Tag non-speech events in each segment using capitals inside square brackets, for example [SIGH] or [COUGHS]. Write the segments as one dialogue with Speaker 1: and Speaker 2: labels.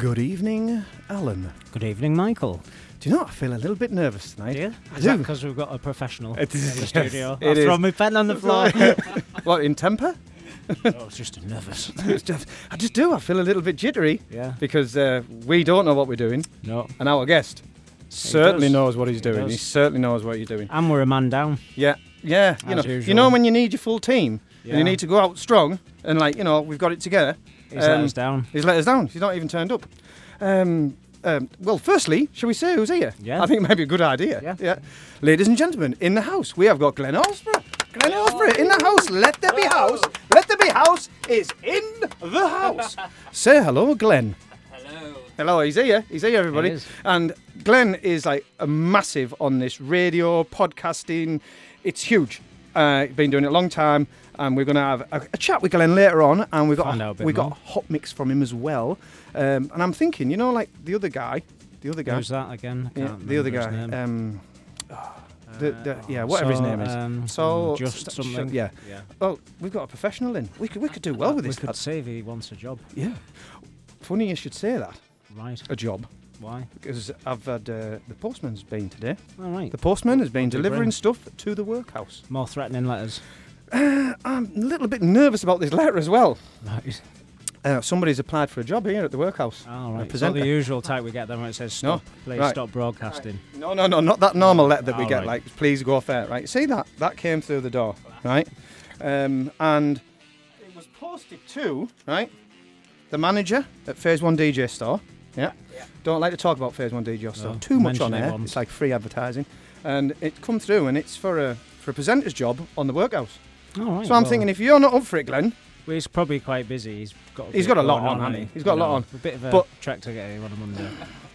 Speaker 1: Good evening, Alan.
Speaker 2: Good evening, Michael.
Speaker 1: Do you know what? I feel a little bit nervous tonight.
Speaker 2: Do you?
Speaker 1: I
Speaker 2: Is that
Speaker 1: do.
Speaker 2: because we've got a professional
Speaker 1: It is,
Speaker 2: in the
Speaker 1: yes,
Speaker 2: studio?
Speaker 1: it
Speaker 2: I've
Speaker 1: is.
Speaker 2: thrown my pen on the floor. [LAUGHS] [LAUGHS]
Speaker 1: what in temper?
Speaker 2: oh, [LAUGHS] it's just nervous.
Speaker 1: I just do. I feel a little bit jittery
Speaker 2: Yeah.
Speaker 1: because uh, we don't know what we're doing,
Speaker 2: No.
Speaker 1: and our guest certainly
Speaker 2: does.
Speaker 1: knows what he's
Speaker 2: He
Speaker 1: doing. He certainly knows what you're doing.
Speaker 2: And we're a man down.
Speaker 1: Yeah, yeah. You
Speaker 2: As
Speaker 1: know, you know when you need your full team and you need to go out strong and like you know we've got it together.
Speaker 2: He's let
Speaker 1: Um,
Speaker 2: us down.
Speaker 1: He's let us down. He's not even turned up. Um, um, well, firstly, shall we say who's here?
Speaker 2: Yeah.
Speaker 1: I think it might be a good idea.
Speaker 2: Yeah. yeah.
Speaker 1: Ladies and gentlemen, in the house, we have got Glen Horsborough. Glen Horsborough in the house. Let there be house. Let there be house is in the house. [LAUGHS] say hello, Glen.
Speaker 3: Hello.
Speaker 1: Hello, he's here. He's here, everybody.
Speaker 2: He is.
Speaker 1: And Glen is like a massive on this radio, podcasting. It's huge. Uh, been doing it a long time, and we're going to have a, a chat with Glen later on. And we've got
Speaker 2: Find a
Speaker 1: we got a hot mix from him as well. Um, and I'm thinking, you know, like the other guy, the other guy,
Speaker 2: Who's that again? I
Speaker 1: yeah, the other guy. Um, the, the, yeah, whatever his name is.
Speaker 2: um,
Speaker 1: so
Speaker 2: just
Speaker 1: s-
Speaker 2: something.
Speaker 1: Yeah.
Speaker 2: Yeah.
Speaker 1: Well, we've got a professional in. We could we could do well with
Speaker 2: we
Speaker 1: this.
Speaker 2: could
Speaker 1: lad.
Speaker 2: if he wants a job.
Speaker 1: Yeah. Funny you should say that.
Speaker 2: Right.
Speaker 1: A job
Speaker 2: Why?
Speaker 1: because I've had uh, the postman's been today.
Speaker 2: All right.
Speaker 1: The postman has been
Speaker 2: What do you
Speaker 1: delivering stuff to the workhouse.
Speaker 2: More threatening letters.
Speaker 1: I'm a little bit nervous about this letter as well.
Speaker 2: Right.
Speaker 1: Uh, somebody's applied for a job here at the workhouse.
Speaker 2: All
Speaker 1: A
Speaker 2: right. It's not the usual type we get then when it says
Speaker 1: No.
Speaker 2: stop. Please
Speaker 1: Right.
Speaker 2: stop broadcasting.
Speaker 1: No, no, no, not that normal letter that we
Speaker 2: Oh,
Speaker 1: get.
Speaker 2: right.
Speaker 1: Like, please go fair. Right. See that? That came through the door. Right. Um, and it was posted to right the manager at Phase One DJ Store. Yeah. yeah. Don't like to talk about Phase One DJ Store
Speaker 2: No,
Speaker 1: too much on
Speaker 2: mention it
Speaker 1: air.
Speaker 2: once.
Speaker 1: It's like free advertising, and it come through, and it's for a for a presenter's job on the workhouse.
Speaker 2: All right.
Speaker 1: So I'm
Speaker 2: well,
Speaker 1: thinking, if you're not up for it, Glen,
Speaker 2: well, he's probably quite busy. He's got.
Speaker 1: He's
Speaker 2: bit
Speaker 1: got a lot
Speaker 2: going
Speaker 1: on, hasn't
Speaker 2: hasn't
Speaker 1: he? He's got a lot on.
Speaker 2: A bit of a
Speaker 1: But-
Speaker 2: track to get here on a Monday.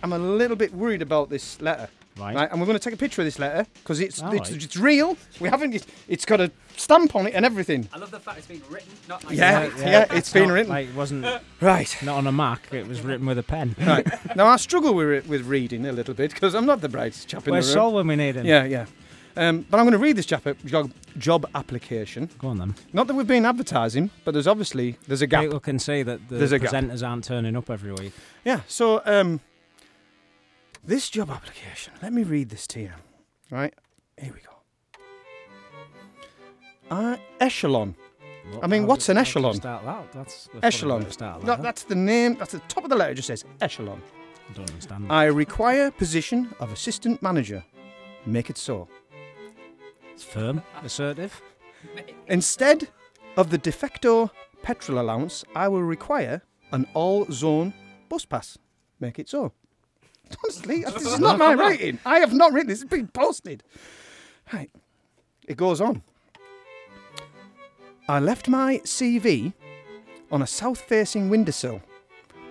Speaker 1: I'm a little bit worried about this letter.
Speaker 2: Right.
Speaker 1: Right, and we're going to take a picture of this letter because it's it's,
Speaker 2: right.
Speaker 1: it's real. We haven't. It's, it's got a stamp on it and everything.
Speaker 3: I love the fact it's been written, not like
Speaker 1: Yeah,
Speaker 3: typed.
Speaker 1: yeah, it's been
Speaker 2: not
Speaker 1: written.
Speaker 2: Like it wasn't [LAUGHS]
Speaker 1: Right,
Speaker 2: not on a Mac. It was written with a pen. [LAUGHS]
Speaker 1: right. [LAUGHS] now I struggle with with reading a little bit because I'm not the brightest chap in
Speaker 2: Where's
Speaker 1: the room.
Speaker 2: Sol when we need him?
Speaker 1: Yeah, yeah. Um, but I'm going to read this job, job job application.
Speaker 2: Go on then.
Speaker 1: Not that we've been advertising, but there's obviously there's a gap.
Speaker 2: People can see that the
Speaker 1: There's
Speaker 2: presenters aren't turning up every week.
Speaker 1: Yeah. So um, this job application. Let me read this to you. Right. Here we go. Uh, echelon. I mean, what's an
Speaker 2: how do you
Speaker 1: echelon?
Speaker 2: Start that. That's the
Speaker 1: Echelon.
Speaker 2: Start
Speaker 1: That,
Speaker 2: that.
Speaker 1: that's the name. That's the top of the letter. It just says echelon.
Speaker 2: I don't understand.
Speaker 1: I require position of assistant manager. Make it so.
Speaker 2: It's firm, assertive.
Speaker 1: Instead of the de facto petrol allowance, I will require an all-zone bus pass. Make it so. Honestly, this is not my writing. I have not written this. It's been posted. Right. It goes on. I left my CV on a south-facing windowsill.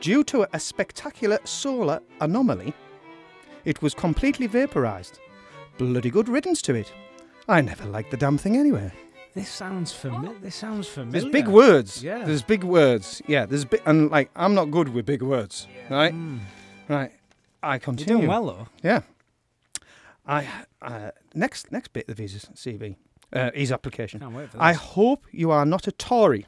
Speaker 1: Due to a spectacular solar anomaly, it was completely vaporized. Bloody good riddance to it. I never liked the damn thing anyway.
Speaker 2: This sounds familiar. This sounds familiar.
Speaker 1: There's big words.
Speaker 2: Yeah.
Speaker 1: There's big words. Yeah. There's big, and like I'm not good with big words. Right.
Speaker 2: Mm.
Speaker 1: Right. I continue.
Speaker 2: You're doing well though.
Speaker 1: Yeah. I uh, next next bit of his CV, uh, his application.
Speaker 2: Can't wait for this.
Speaker 1: I hope you are not a Tory.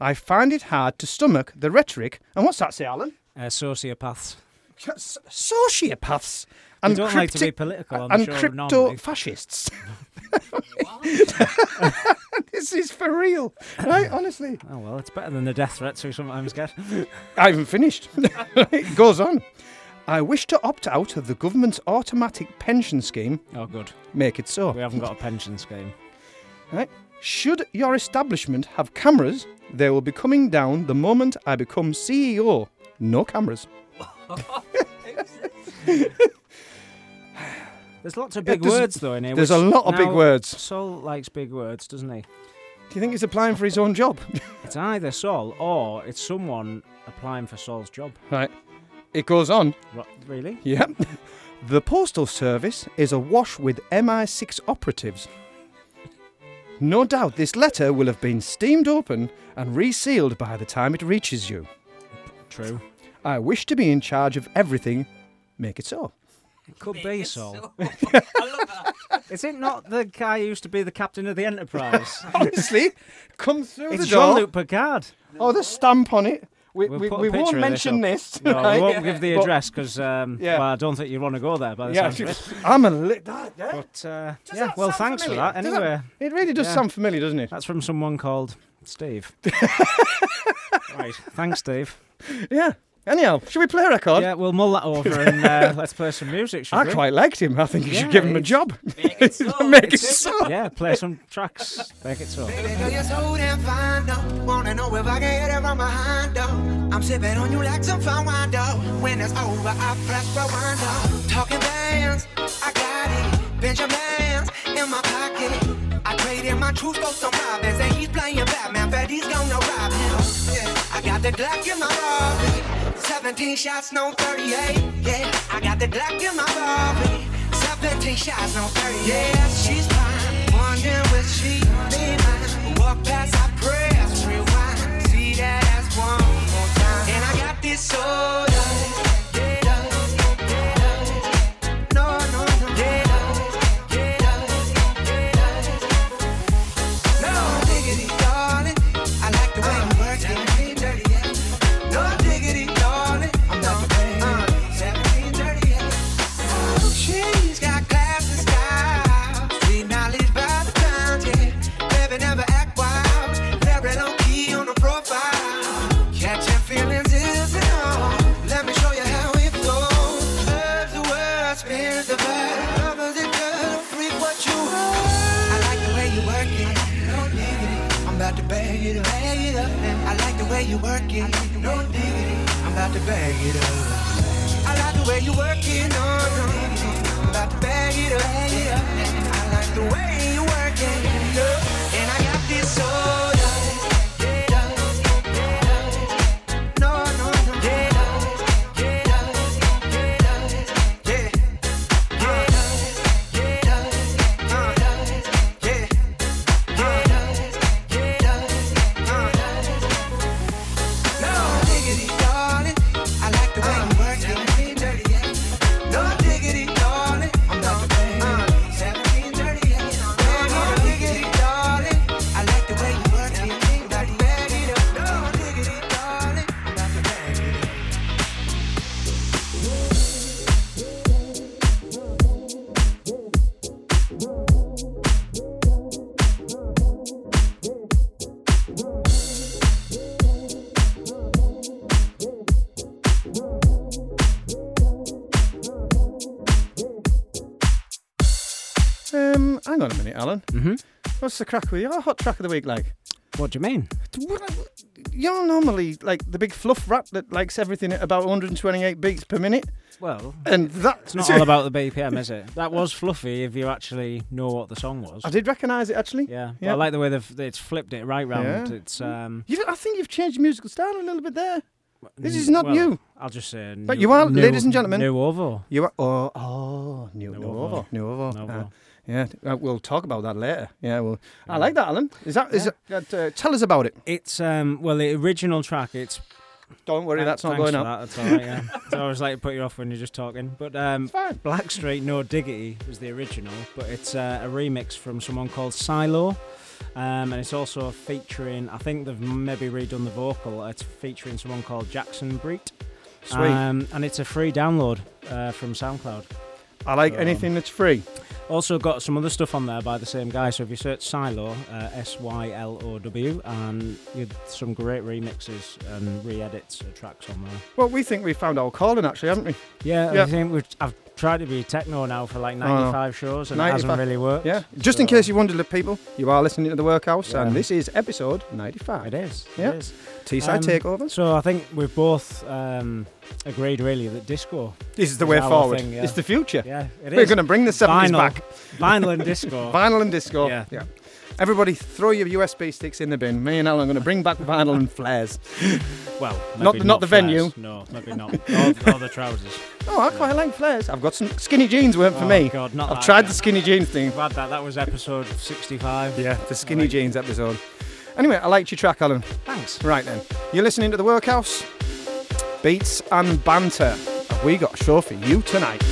Speaker 1: I find it hard to stomach the rhetoric. And what's that say, Alan?
Speaker 2: uh, sociopaths.
Speaker 1: Sociopaths and
Speaker 2: don't like to be
Speaker 1: cryptic-
Speaker 2: political on
Speaker 1: and
Speaker 2: show
Speaker 1: crypto
Speaker 2: normally.
Speaker 1: fascists. [LAUGHS] [LAUGHS] this is for real, right? Honestly.
Speaker 2: Oh well, it's better than the death threats we sometimes get. [LAUGHS]
Speaker 1: I haven't finished. it goes on. I wish to opt out of the government's automatic pension scheme.
Speaker 2: Oh good.
Speaker 1: Make it so.
Speaker 2: We haven't got a pension scheme.
Speaker 1: Right? Should your establishment have cameras, they will be coming down the moment I become CEO. No cameras.
Speaker 2: There's lots of big
Speaker 1: there's-
Speaker 2: words though in here.
Speaker 1: there's a lot of big words.
Speaker 2: Sol likes big words, doesn't he?
Speaker 1: Do you think he's applying for his own job? [LAUGHS]
Speaker 2: It's either Sol or it's someone applying for Sol's job.
Speaker 1: right. It goes on.
Speaker 2: What, really?
Speaker 1: Yep. [LAUGHS] The Postal Service is awash with MI6 operatives. No doubt this letter will have been steamed open and resealed by the time it reaches you.
Speaker 2: True.
Speaker 1: I wish to be in charge of everything. Make it so.
Speaker 2: It could be so. [LAUGHS]
Speaker 3: I love that.
Speaker 2: Is it not the guy who used to be the captain of the Enterprise? [LAUGHS]
Speaker 1: Honestly, come through
Speaker 2: it's
Speaker 1: the door.
Speaker 2: Jean-Luc Picard.
Speaker 1: Oh, the stamp on it. We,
Speaker 2: We'll
Speaker 1: we,
Speaker 2: put a
Speaker 1: we
Speaker 2: picture
Speaker 1: won't
Speaker 2: of
Speaker 1: mention
Speaker 2: this.
Speaker 1: this.
Speaker 2: No,
Speaker 1: right?
Speaker 2: we won't give the
Speaker 1: But-
Speaker 2: address because um,
Speaker 1: Yeah.
Speaker 2: well, I don't think you want to go there by the
Speaker 1: Yeah,
Speaker 2: sounds of it. [LAUGHS]
Speaker 1: I'm a lit. That, yeah.
Speaker 2: But uh, yeah,
Speaker 1: that
Speaker 2: well,
Speaker 1: sound
Speaker 2: thanks for that.
Speaker 1: Does that-
Speaker 2: Anyway,
Speaker 1: It really does
Speaker 2: Yeah.
Speaker 1: sound familiar, doesn't it?
Speaker 2: that's from someone called Steve. right, thanks, Steve.
Speaker 1: Yeah. Anyhow, should we play a record?
Speaker 2: Yeah, we'll mull that over and uh, [LAUGHS] let's play some music. Should
Speaker 1: I
Speaker 2: we?
Speaker 1: quite liked him. I think you should give him a job. [LAUGHS]
Speaker 3: Make it [LAUGHS] so.
Speaker 1: Make it so.
Speaker 2: Yeah, play some tracks. Make it so.
Speaker 4: Baby girl, you're so damn fine, though. Wanna know if I can hit it from behind, though. I'm sipping on you like some fine wine, though. When it's over, I press rewind, though. Talking bands, I got it. Benjamins in my pocket. I traded my truth for some robins, and he's playing Batman, but he's gonna rob him. Yeah, I got the Glock in my Rari. 17 shots, no 38. Yeah, I got the Glock in my Rari. 17 shots, no 38. Yeah, she's fine. Wondering will she be mine? Walk past, I press rewind. See that ass one more time. And I got this soda. Like the way you work it. No. I'm about to bag it up. I like the way you work it. No, no. I'm about to bag it up. I like the way you work it. Yeah. And I got this soda.
Speaker 1: On a minute, Alan.
Speaker 2: Mhm.
Speaker 1: What's the crack with your hot track of the week like?
Speaker 2: What do you mean?
Speaker 1: You're normally like the big fluff rat that likes everything at about 128 beats per minute,
Speaker 2: Well,
Speaker 1: and
Speaker 2: that's not all [LAUGHS] about the BPM, is it? That was fluffy if you actually know what the song was.
Speaker 1: I did recognise it actually.
Speaker 2: Yeah, but
Speaker 1: Yeah.
Speaker 2: I like the way they've it's flipped it right round.
Speaker 1: Yeah.
Speaker 2: It's um.
Speaker 1: You, I think you've changed your musical style a little bit there. This is not
Speaker 2: well,
Speaker 1: you.
Speaker 2: I'll just say.
Speaker 1: But
Speaker 2: new-
Speaker 1: you are,
Speaker 2: new-
Speaker 1: ladies and gentlemen.
Speaker 2: New Ovo.
Speaker 1: You are oh oh new
Speaker 2: Nuovo.
Speaker 1: Nuovo Nuovo.
Speaker 2: Nuovo.
Speaker 1: Uh, yeah, uh, we'll talk about that later. Yeah, well, I like that, Alan. Is that is that, uh, tell us about it?
Speaker 2: It's um. Well, the original track. It's
Speaker 1: Don't worry, that's not going out.
Speaker 2: That. That's all right. Yeah. [LAUGHS] it's always like to put you off when you're just talking. But um. Blackstreet No Diggity was the original, but it's uh, a remix from someone called Silo. Um, and it's also featuring, I think they've maybe redone the vocal. It's featuring someone called Jackson Breet.
Speaker 1: Sweet.
Speaker 2: Um, and it's a free download uh, from SoundCloud.
Speaker 1: I like
Speaker 2: um,
Speaker 1: anything that's free.
Speaker 2: Also got some other stuff on there by the same guy. So if you search Silo, uh, S Y L O W, and you some great remixes and re-edits of tracks on there.
Speaker 1: Well, we think we found our calling actually, haven't we?
Speaker 2: Yeah,
Speaker 1: Yeah.
Speaker 2: I think we've, I've tried to be techno now for like
Speaker 1: no.
Speaker 2: 95 shows and it
Speaker 1: 95.
Speaker 2: hasn't really worked.
Speaker 1: Yeah. Just in case you wondered, people, you are listening to the Workhouse,
Speaker 2: Yeah.
Speaker 1: and this is episode 95.
Speaker 2: It is.
Speaker 1: Yeah.
Speaker 2: It is.
Speaker 1: T-side
Speaker 2: Um,
Speaker 1: takeover.
Speaker 2: So I think we've both um, agreed really that disco.
Speaker 1: This is the
Speaker 2: is
Speaker 1: way forward.
Speaker 2: thing, yeah.
Speaker 1: It's the future.
Speaker 2: Yeah, it is.
Speaker 1: We're going to bring the 70s
Speaker 2: Vinyl.
Speaker 1: back.
Speaker 2: Vinyl and disco. [LAUGHS]
Speaker 1: Vinyl and disco.
Speaker 2: Yeah.
Speaker 1: yeah. Everybody, throw your USB sticks in the bin. Me and Alan are going to bring back vinyl and flares. [LAUGHS]
Speaker 2: Well,
Speaker 1: Not-
Speaker 2: maybe
Speaker 1: not the
Speaker 2: flares.
Speaker 1: venue.
Speaker 2: No, maybe not. Or, or the trousers. [LAUGHS]
Speaker 1: Oh, I quite like flares. I've got some skinny jeans. weren't for
Speaker 2: Oh,
Speaker 1: me.
Speaker 2: God, not
Speaker 1: I've tried
Speaker 2: again.
Speaker 1: the skinny jeans thing.
Speaker 2: We've had that. That was episode 65.
Speaker 1: Yeah, the skinny jeans episode. Anyway, I liked your track, Alan.
Speaker 2: Thanks.
Speaker 1: Right then, you're listening to the Workhouse. Beats and banter. Have we got a show for you tonight?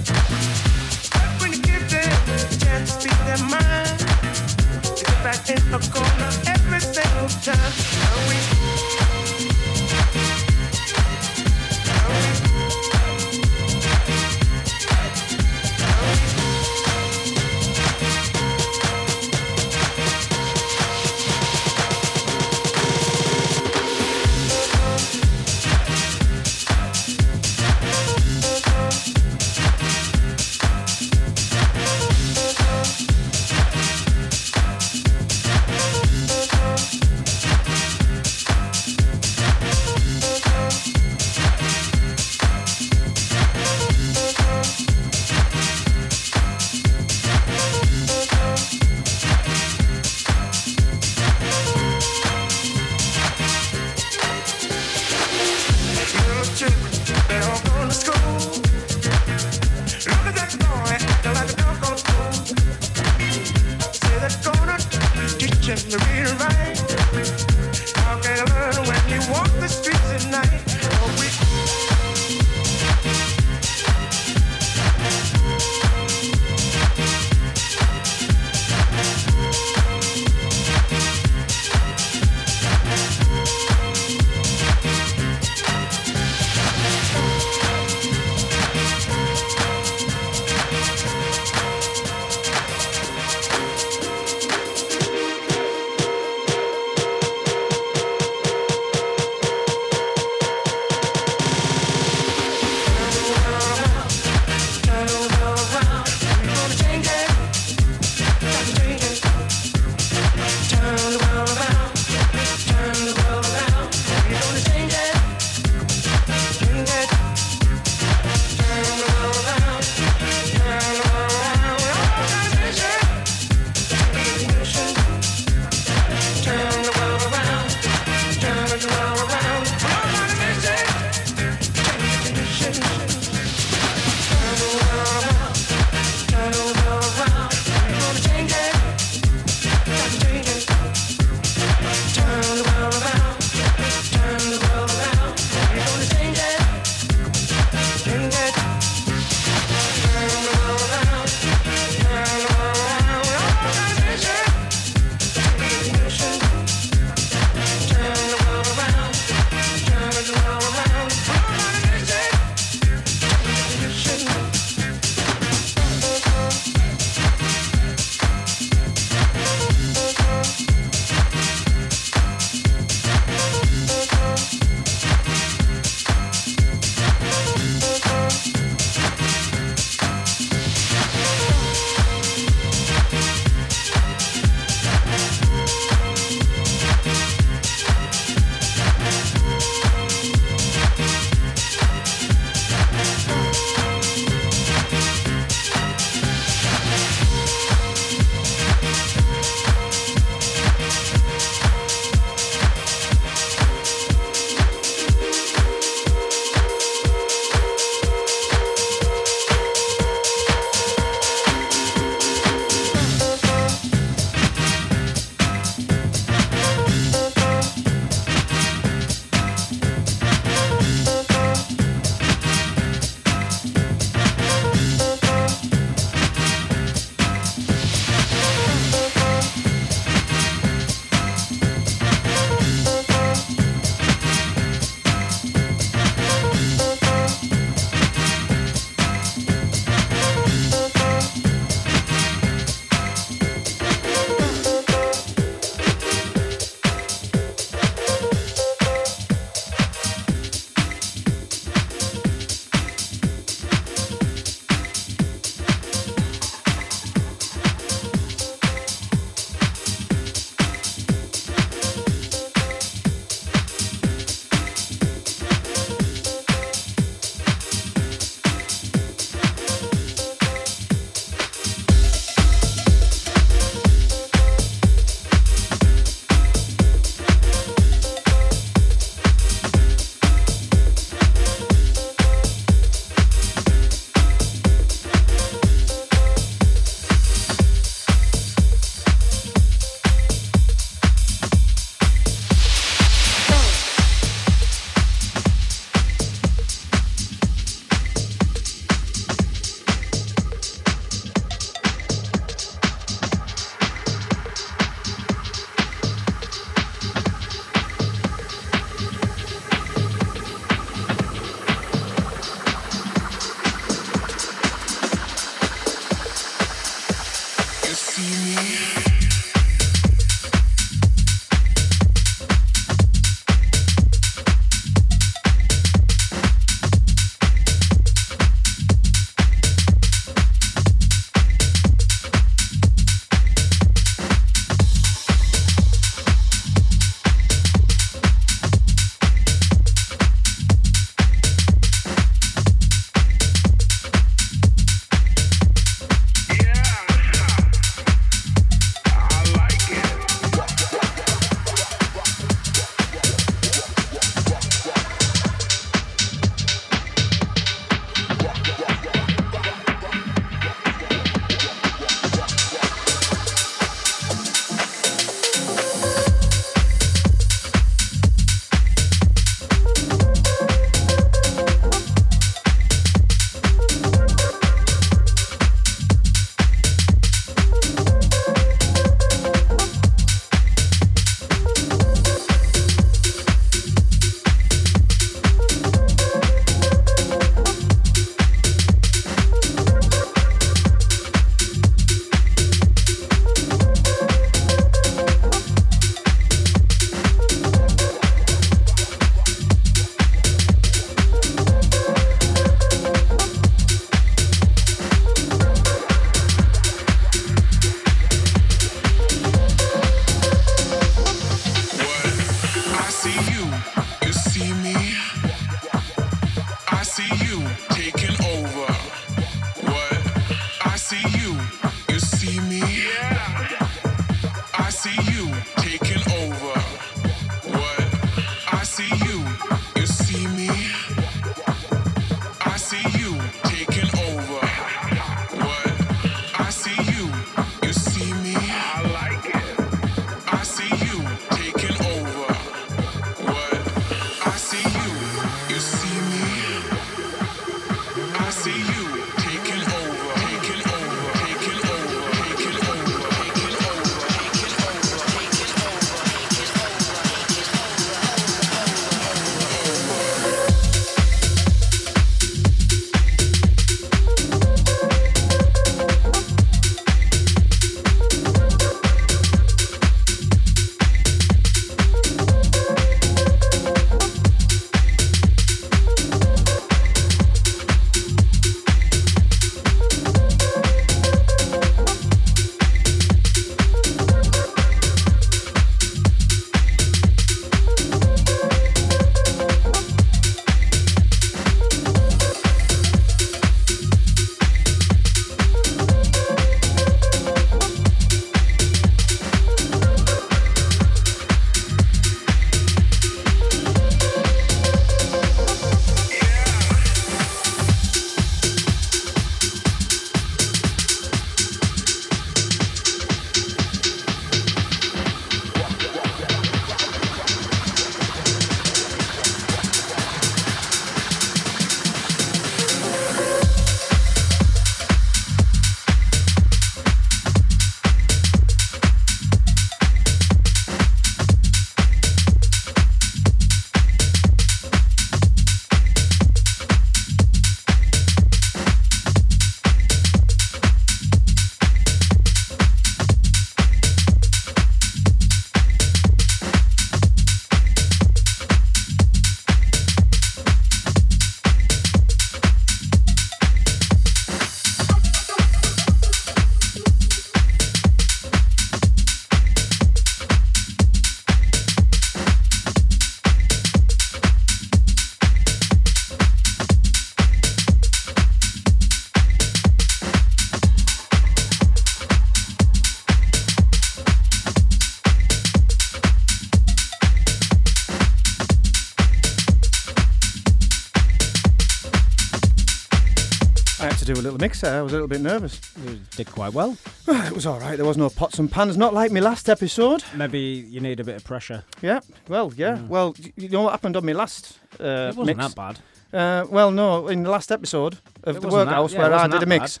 Speaker 1: Had to do a little mix there. I was a little bit nervous.
Speaker 2: You did quite well. [SIGHS]
Speaker 1: It was all right. There was no pots and pans, not like my last episode.
Speaker 2: Maybe you need a bit of pressure.
Speaker 1: Yeah. Well, yeah. Well, you know what happened on my last uh,
Speaker 2: it wasn't
Speaker 1: mix?
Speaker 2: that bad.
Speaker 1: Uh, well, no, in the last episode of
Speaker 2: It
Speaker 1: the
Speaker 2: that-
Speaker 1: workhouse
Speaker 2: yeah,
Speaker 1: where I did a mix,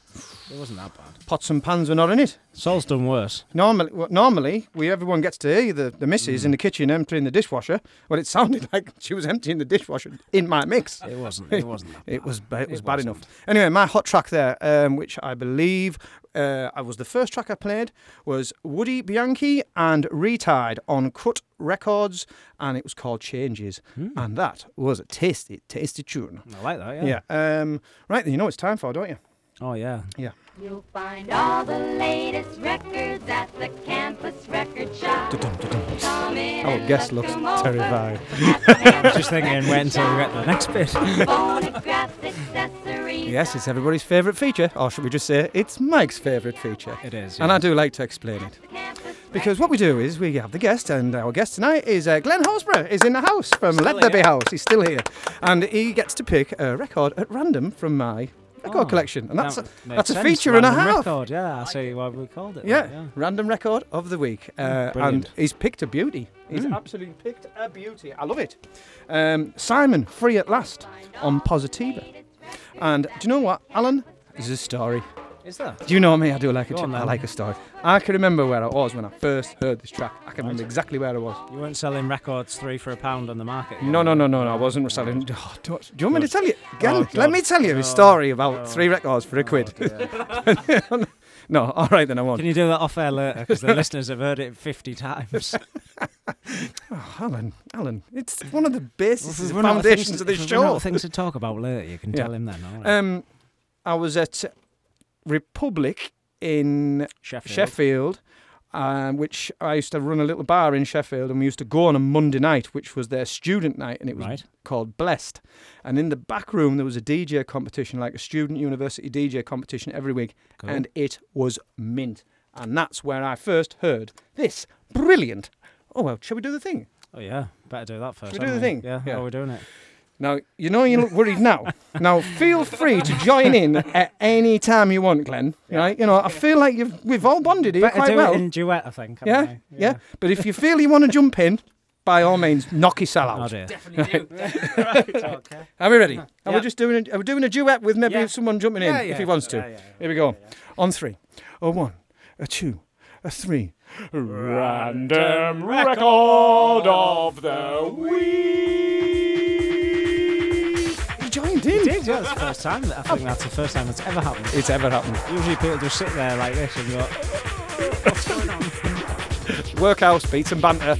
Speaker 2: It wasn't that bad.
Speaker 1: Pots and pans were not in it.
Speaker 2: Sol's done worse.
Speaker 1: Normally, well, normally, we everyone gets to hear the the missus
Speaker 2: Mm.
Speaker 1: in the kitchen emptying the dishwasher. Well, it sounded [LAUGHS] like she was emptying the dishwasher in my mix.
Speaker 2: It wasn't. It wasn't. [LAUGHS]
Speaker 1: It was ba- it was
Speaker 2: It
Speaker 1: bad
Speaker 2: wasn't.
Speaker 1: enough. Anyway, my hot track there, um, which I believe uh, I was the first track I played, was Woody Bianchi and Retied on Cut Records, and it was called Changes,
Speaker 2: Hmm.
Speaker 1: and that was a tasty, tasty tune.
Speaker 2: I like that. Yeah.
Speaker 1: Yeah. Um, right, then you know it's time for, don't you?
Speaker 2: Oh yeah.
Speaker 1: Yeah.
Speaker 5: You'll find all the latest records at the campus record shop. Come in
Speaker 1: Our
Speaker 5: and
Speaker 1: guest
Speaker 5: look
Speaker 1: looks
Speaker 5: 'em
Speaker 1: terrified.
Speaker 5: at [LAUGHS] the
Speaker 2: Just thinking, wait until we get to the next bit.
Speaker 1: Yes, it's everybody's favourite feature, or should we just say it's Mike's favourite feature?
Speaker 2: It is.
Speaker 1: And. I do like to explain it. Because what we do is we have the guest, and our guest tonight is uh, Glen Horsborough, is in the house from Let There Be House. He's still here, and he gets to pick a record at random from my record
Speaker 2: Oh,
Speaker 1: collection, and that's
Speaker 2: that
Speaker 1: a,
Speaker 2: makes
Speaker 1: that's a
Speaker 2: sense.
Speaker 1: feature and a
Speaker 2: Random
Speaker 1: half.
Speaker 2: Record, yeah, I see why we called it.
Speaker 1: Yeah,
Speaker 2: that, yeah.
Speaker 1: random record of the week, uh, and he's picked a beauty. He's
Speaker 2: Mm.
Speaker 1: absolutely picked a beauty. I love it. Um, Simon, free at last on Positiva, and do you know what, Alan? This is a story.
Speaker 2: Is that?
Speaker 1: Do you know me? I do like a
Speaker 2: on
Speaker 1: I like a story. I can remember where I was when I first heard this track. I can remember exactly where I was.
Speaker 2: You weren't selling records three for a pound on the market.
Speaker 1: No, no, no, no, no. I wasn't selling. Oh, do, do you want me to tell you? Again,
Speaker 2: Oh,
Speaker 1: let me tell you a story about three records for a quid.
Speaker 2: dear. [LAUGHS]
Speaker 1: no, all right then, I won't.
Speaker 2: Can you do that off air later? Because the listeners have heard it 50 times. [LAUGHS]
Speaker 1: Oh, Alan, Alan, it's one of the bases,
Speaker 2: we've
Speaker 1: foundations
Speaker 2: things-
Speaker 1: of this
Speaker 2: if we've run
Speaker 1: show.
Speaker 2: of things to talk about later, you can
Speaker 1: Yeah.
Speaker 2: tell him then. right.
Speaker 1: Um, I was at Republic in
Speaker 2: Sheffield.
Speaker 1: Sheffield, um, which I used to run a little bar in Sheffield, and we used to go on a Monday night, which was their student night, and it was
Speaker 2: Right.
Speaker 1: called Blessed. And in the back room, there was a DJ competition, like a student university DJ competition every week,
Speaker 2: Cool.
Speaker 1: and it was mint. And that's where I first heard this brilliant. Oh well, shall we do the thing?
Speaker 2: Oh, yeah. Better do that first.
Speaker 1: we do
Speaker 2: haven't
Speaker 1: the thing?
Speaker 2: Yeah,
Speaker 1: Yeah.
Speaker 2: how are doing it?
Speaker 1: Now you know you look worried now. Now feel free to join in at any time you want, Glen. Right? You know I feel like you've we've all bonded here
Speaker 2: Better
Speaker 1: quite
Speaker 2: do
Speaker 1: well.
Speaker 2: it in duet, I think.
Speaker 1: yeah?
Speaker 2: haven't
Speaker 1: yeah, But if you feel you want to jump in, by all means, knock yourself out.
Speaker 2: Oh,
Speaker 1: out.
Speaker 2: dear. [LAUGHS]
Speaker 3: okay.
Speaker 1: Are we ready? Are
Speaker 2: Yeah.
Speaker 1: we just doing a, are we doing a duet with maybe
Speaker 2: Yeah.
Speaker 1: someone jumping in
Speaker 2: Yeah,
Speaker 1: if he wants to?
Speaker 2: Yeah, yeah,
Speaker 1: Here we go. On three. A one, a two, a three. Random record of the week. You joined in.
Speaker 2: Yeah, that's the first time. I think that's the first time that's ever happened.
Speaker 1: It's ever happened.
Speaker 2: Usually people just sit there like this and go, what's going on?
Speaker 1: Workhouse, beats and banter.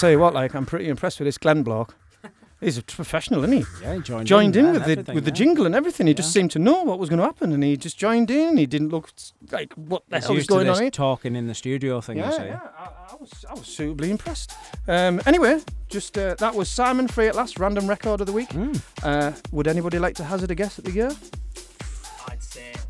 Speaker 1: Tell you what, like, I'm pretty impressed with this Glen block. He's a professional, isn't he?
Speaker 2: Yeah, he joined,
Speaker 1: Joined in,
Speaker 2: there
Speaker 1: with the
Speaker 2: everything,
Speaker 1: with the jingle and everything. He just seemed to know what was going to happen, and he just joined in. He didn't look like what the
Speaker 2: He's
Speaker 1: hell is
Speaker 2: used to
Speaker 1: going
Speaker 2: this
Speaker 1: on here.
Speaker 2: talking in the studio thing. you
Speaker 1: Yeah,
Speaker 2: see.
Speaker 1: yeah, I, I was I was suitably impressed. Um, anyway, just uh, that was Simon Free at last, random record of the week.
Speaker 2: Hmm.
Speaker 1: Uh, would anybody like to hazard a guess at the year?
Speaker 3: I'd say like, 99,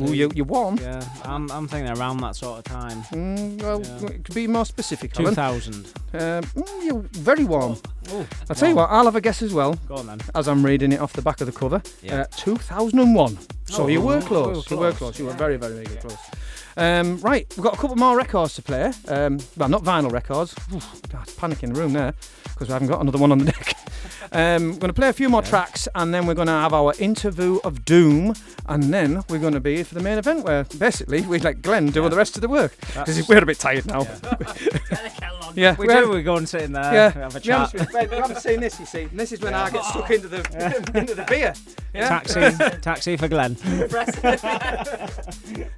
Speaker 3: 99.
Speaker 1: Ooh, you you warm.
Speaker 2: Yeah, I'm, I'm thinking around that sort of time.
Speaker 1: Mm, well,
Speaker 2: Yeah.
Speaker 1: it could be more specific. Alan.
Speaker 2: 2000.
Speaker 1: Um, mm, you're very warm.
Speaker 2: Oh,
Speaker 1: I'll tell you what, I'll have a guess as well.
Speaker 2: Go on then.
Speaker 1: As I'm reading it off the back of the cover,
Speaker 2: Yeah.
Speaker 1: uh, 2001. So
Speaker 2: Oh,
Speaker 1: you were
Speaker 2: we
Speaker 1: close. You were
Speaker 2: close.
Speaker 1: You were very, very, very close. Um, right, we've got a couple more records to play. Um, well, not vinyl records. Oof, God, panic in the room there because we haven't got another one on the deck. [LAUGHS] Um, we're going to play a few more tracks and then we're going to have our interview of doom and then we're going to be for the main event where basically we let Glen do all the rest of the work because we're a bit tired now. Yeah, [LAUGHS]
Speaker 2: we
Speaker 1: we're-
Speaker 2: do. We go and sit in there.
Speaker 1: yeah,
Speaker 2: Have a
Speaker 1: to be honest
Speaker 2: chat.
Speaker 1: with you, Fred, you haven't seen this, you see. And this is when I get stuck into the [LAUGHS] [LAUGHS] into the beer. Yeah?
Speaker 2: Taxi, taxi for Glen.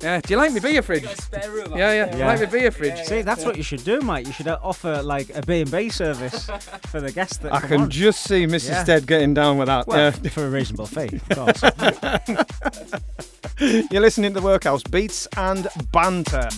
Speaker 1: Yeah, do you like me beer fridge?
Speaker 3: spare room.
Speaker 1: Yeah, yeah,
Speaker 2: Yeah.
Speaker 1: like me beer fridge.
Speaker 2: See, that's what you should do, mate. You should uh, offer like a B and B service for the guests that
Speaker 1: I can
Speaker 2: on.
Speaker 1: just see Mrs.
Speaker 2: Yeah.
Speaker 1: Stead getting down with that.
Speaker 2: Well,
Speaker 1: yeah.
Speaker 2: for a reasonable fee, of course.
Speaker 1: You're listening to the Workhouse Beats and Banter.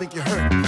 Speaker 6: Think you heard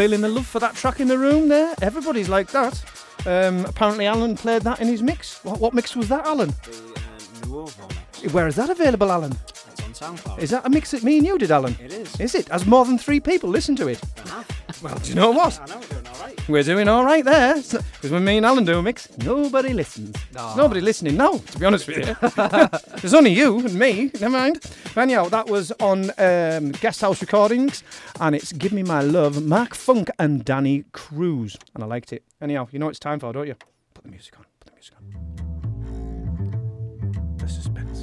Speaker 1: feeling the love for that track in the room there? Everybody's like that. Um, apparently, Alan played that in his mix. What, what mix was that, Alan?
Speaker 2: The uh, Nuovo mix.
Speaker 1: Where is that available, Alan?
Speaker 2: It's on SoundCloud.
Speaker 1: Is that a mix that me and you did, Alan?
Speaker 2: It is.
Speaker 1: Is it? Has more than three people listened to it? Well, do you know what?
Speaker 2: I know we're doing all right.
Speaker 1: We're doing all right there. Because when me and Alan do a mix, nobody listens. There's nobody listening now, to be honest with you. [LAUGHS] There's only you and me. Never mind. Anyhow, that was on um, Guest House Recordings, and it's Give Me My Love, Mark Funk and Danny Cruz. And I liked it. Anyhow, you know what it's time for, don't you? Put the music on. Put the music on. The suspense.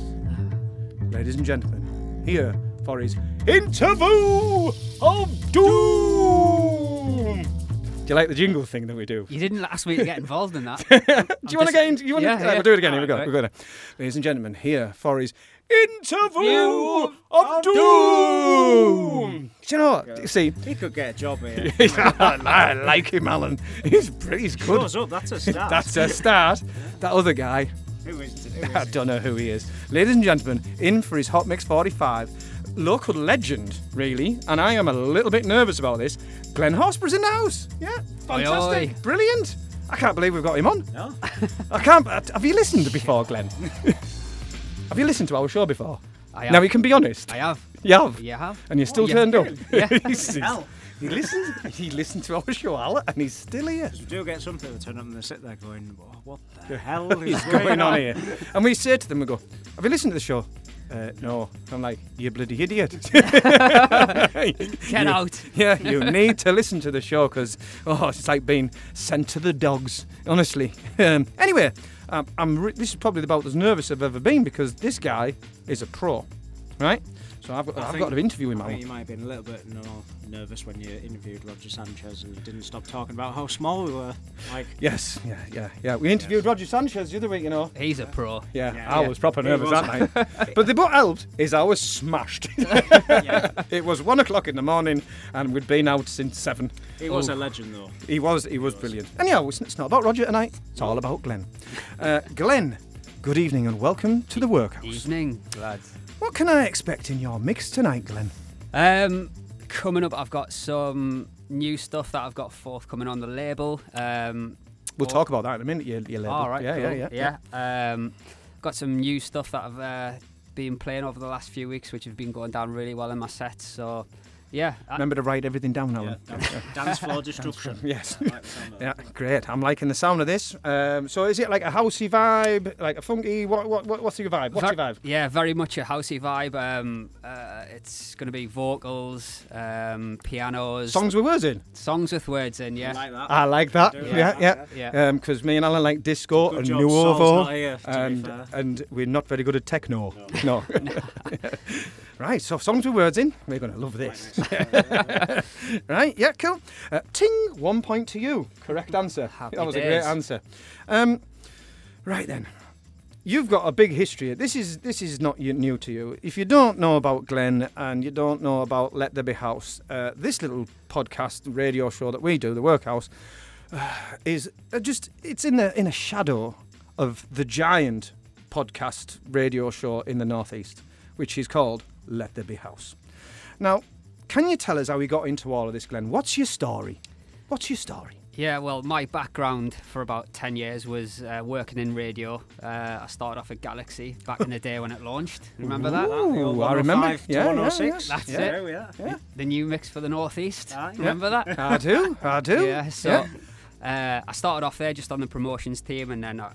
Speaker 1: Ladies and gentlemen, here for his interview of doom. Do you like the jingle thing that we do?
Speaker 3: You didn't ask me to get involved in that. [LAUGHS]
Speaker 1: do you want to get into? You want
Speaker 3: yeah,
Speaker 1: to?
Speaker 3: yeah.
Speaker 1: We'll do it again. Here we go.
Speaker 3: Alright,
Speaker 1: We're gonna. Ladies and gentlemen, here for his interview of doom. Do you know what? See,
Speaker 2: He could get a job here. [LAUGHS]
Speaker 1: I like him, Alan. He's pretty he's good.
Speaker 2: Shows up, that's a [LAUGHS] start.
Speaker 1: That's a start. That other guy,
Speaker 2: Who is, who is
Speaker 1: I don't know who he is. Ladies and gentlemen, in for his Hot Mix 45, local legend, really, and I am a little bit nervous about this. Glen Horsborough's in the house. Yeah, fantastic,
Speaker 3: oi.
Speaker 1: brilliant. I can't believe we've got him on.
Speaker 2: No? [LAUGHS]
Speaker 1: I can't. uh, Have you listened before, Glen? [LAUGHS] have you listened to our show before?
Speaker 3: I have.
Speaker 1: Now we can be honest.
Speaker 3: I have.
Speaker 1: You have.
Speaker 3: You have.
Speaker 1: And you're still
Speaker 3: Yeah.
Speaker 1: turned up. [LAUGHS]
Speaker 3: Yeah.
Speaker 1: He's-
Speaker 2: Hell.
Speaker 1: he listened. He listened to our show, Al, and he's still here.
Speaker 2: We do get some people turn up and they sit there going, "Wha- what the hell is
Speaker 1: What's going on here? And we say to them, we go, "Have you listened to the show?" Uh, no. I'm like, "You bloody idiot!" [LAUGHS]
Speaker 3: Get out.
Speaker 1: Yeah, you need to listen to the show because oh, it's like being sent to the dogs. Honestly. Um, anyway, um, I'm. Re- this is probably about as nervous I've ever been because this guy is a pro, right? So I've got,
Speaker 2: I
Speaker 1: I've
Speaker 2: think-
Speaker 1: got to interview him.
Speaker 2: I think you might have been a little bit no, nervous when you interviewed Roger Sanchez and didn't stop talking about how small we were. Like,
Speaker 1: Yes, yeah, yeah, yeah. We interviewed Roger Sanchez the other week, you know.
Speaker 3: He's a pro.
Speaker 1: Yeah,
Speaker 2: Yeah.
Speaker 1: I was proper nervous
Speaker 2: was.
Speaker 1: that night. [LAUGHS] but the what helped is I was smashed. [LAUGHS] it was one o'clock in the morning, and we'd been out since seven.
Speaker 2: he was
Speaker 1: Oh.
Speaker 2: a legend though.
Speaker 1: He was, he was brilliant. Anyhow, it's, it's not about Roger tonight. It's all about Glen. Uh, Glen, good evening and welcome to the workhouse.
Speaker 3: Evening, lads.
Speaker 1: What can I expect in your mix tonight, Glen?
Speaker 3: Um, coming up, I've got some new stuff that I've got forthcoming on the label. Um,
Speaker 1: We'll
Speaker 3: Oh.
Speaker 1: talk about that in a minute. You, you label.
Speaker 3: all right,
Speaker 1: yeah,
Speaker 3: cool.
Speaker 1: yeah, yeah,
Speaker 3: yeah. Um, got some new stuff that I've uh, been playing over the last few weeks, which have been going down really well in my sets. So, yeah. I-
Speaker 1: Remember to write everything down,
Speaker 2: Yeah,
Speaker 1: Alan.
Speaker 2: dance, [LAUGHS] dance floor destruction.
Speaker 1: Yes.
Speaker 2: I like the sound of that.
Speaker 1: Yeah, great. I'm liking the sound of this. Um, so is it like a housey vibe, like a funky? What, what, what what's your vibe? What's
Speaker 3: Ver-
Speaker 1: your vibe?
Speaker 3: Yeah, very much a housey vibe. Um, uh, it's going to be vocals, um, pianos,
Speaker 1: Songs with words in.
Speaker 3: songs with words in.
Speaker 2: I
Speaker 3: Yeah,
Speaker 2: like that.
Speaker 1: I like that.
Speaker 2: do
Speaker 1: Yeah,
Speaker 2: like
Speaker 1: yeah.
Speaker 3: yeah.
Speaker 1: Because me and Alan like disco
Speaker 2: Good
Speaker 1: and
Speaker 2: job
Speaker 1: new
Speaker 2: Saul's
Speaker 1: ovo,
Speaker 2: not here,
Speaker 1: and and we're not very good at techno. No. [LAUGHS] [LAUGHS] right. So songs with words in. We're gonna love this. [LAUGHS] right. Yeah. Cool. Uh, ting. One point to you. Correct answer.
Speaker 3: Happy
Speaker 1: that was a great answer. Um, right then. You've got a big history. This is this is not new to you. If you don't know about Glen and you don't know about Let There Be House, uh, this little podcast radio show that we do, the Workhouse, uh, is uh, just it's in the in a shadow of the giant podcast radio show in the northeast, which is called Let There Be House. Now, can you tell us how we got into all of this, Glen? What's your story? What's your story?
Speaker 3: Yeah, well, my background for about 10 years was uh, working in radio. Uh, I started off at Galaxy back in the day when it launched. Remember that?
Speaker 1: Ooh, I remember.
Speaker 2: 105 to
Speaker 1: Yeah, yeah,
Speaker 3: That's
Speaker 2: yeah.
Speaker 3: it.
Speaker 2: There we are.
Speaker 3: The new mix for the Northeast.
Speaker 2: Ah, yeah.
Speaker 3: Remember that?
Speaker 1: I do, I do. [LAUGHS]
Speaker 3: Yeah, so Uh, I started off there just on the promotions team, and then I, I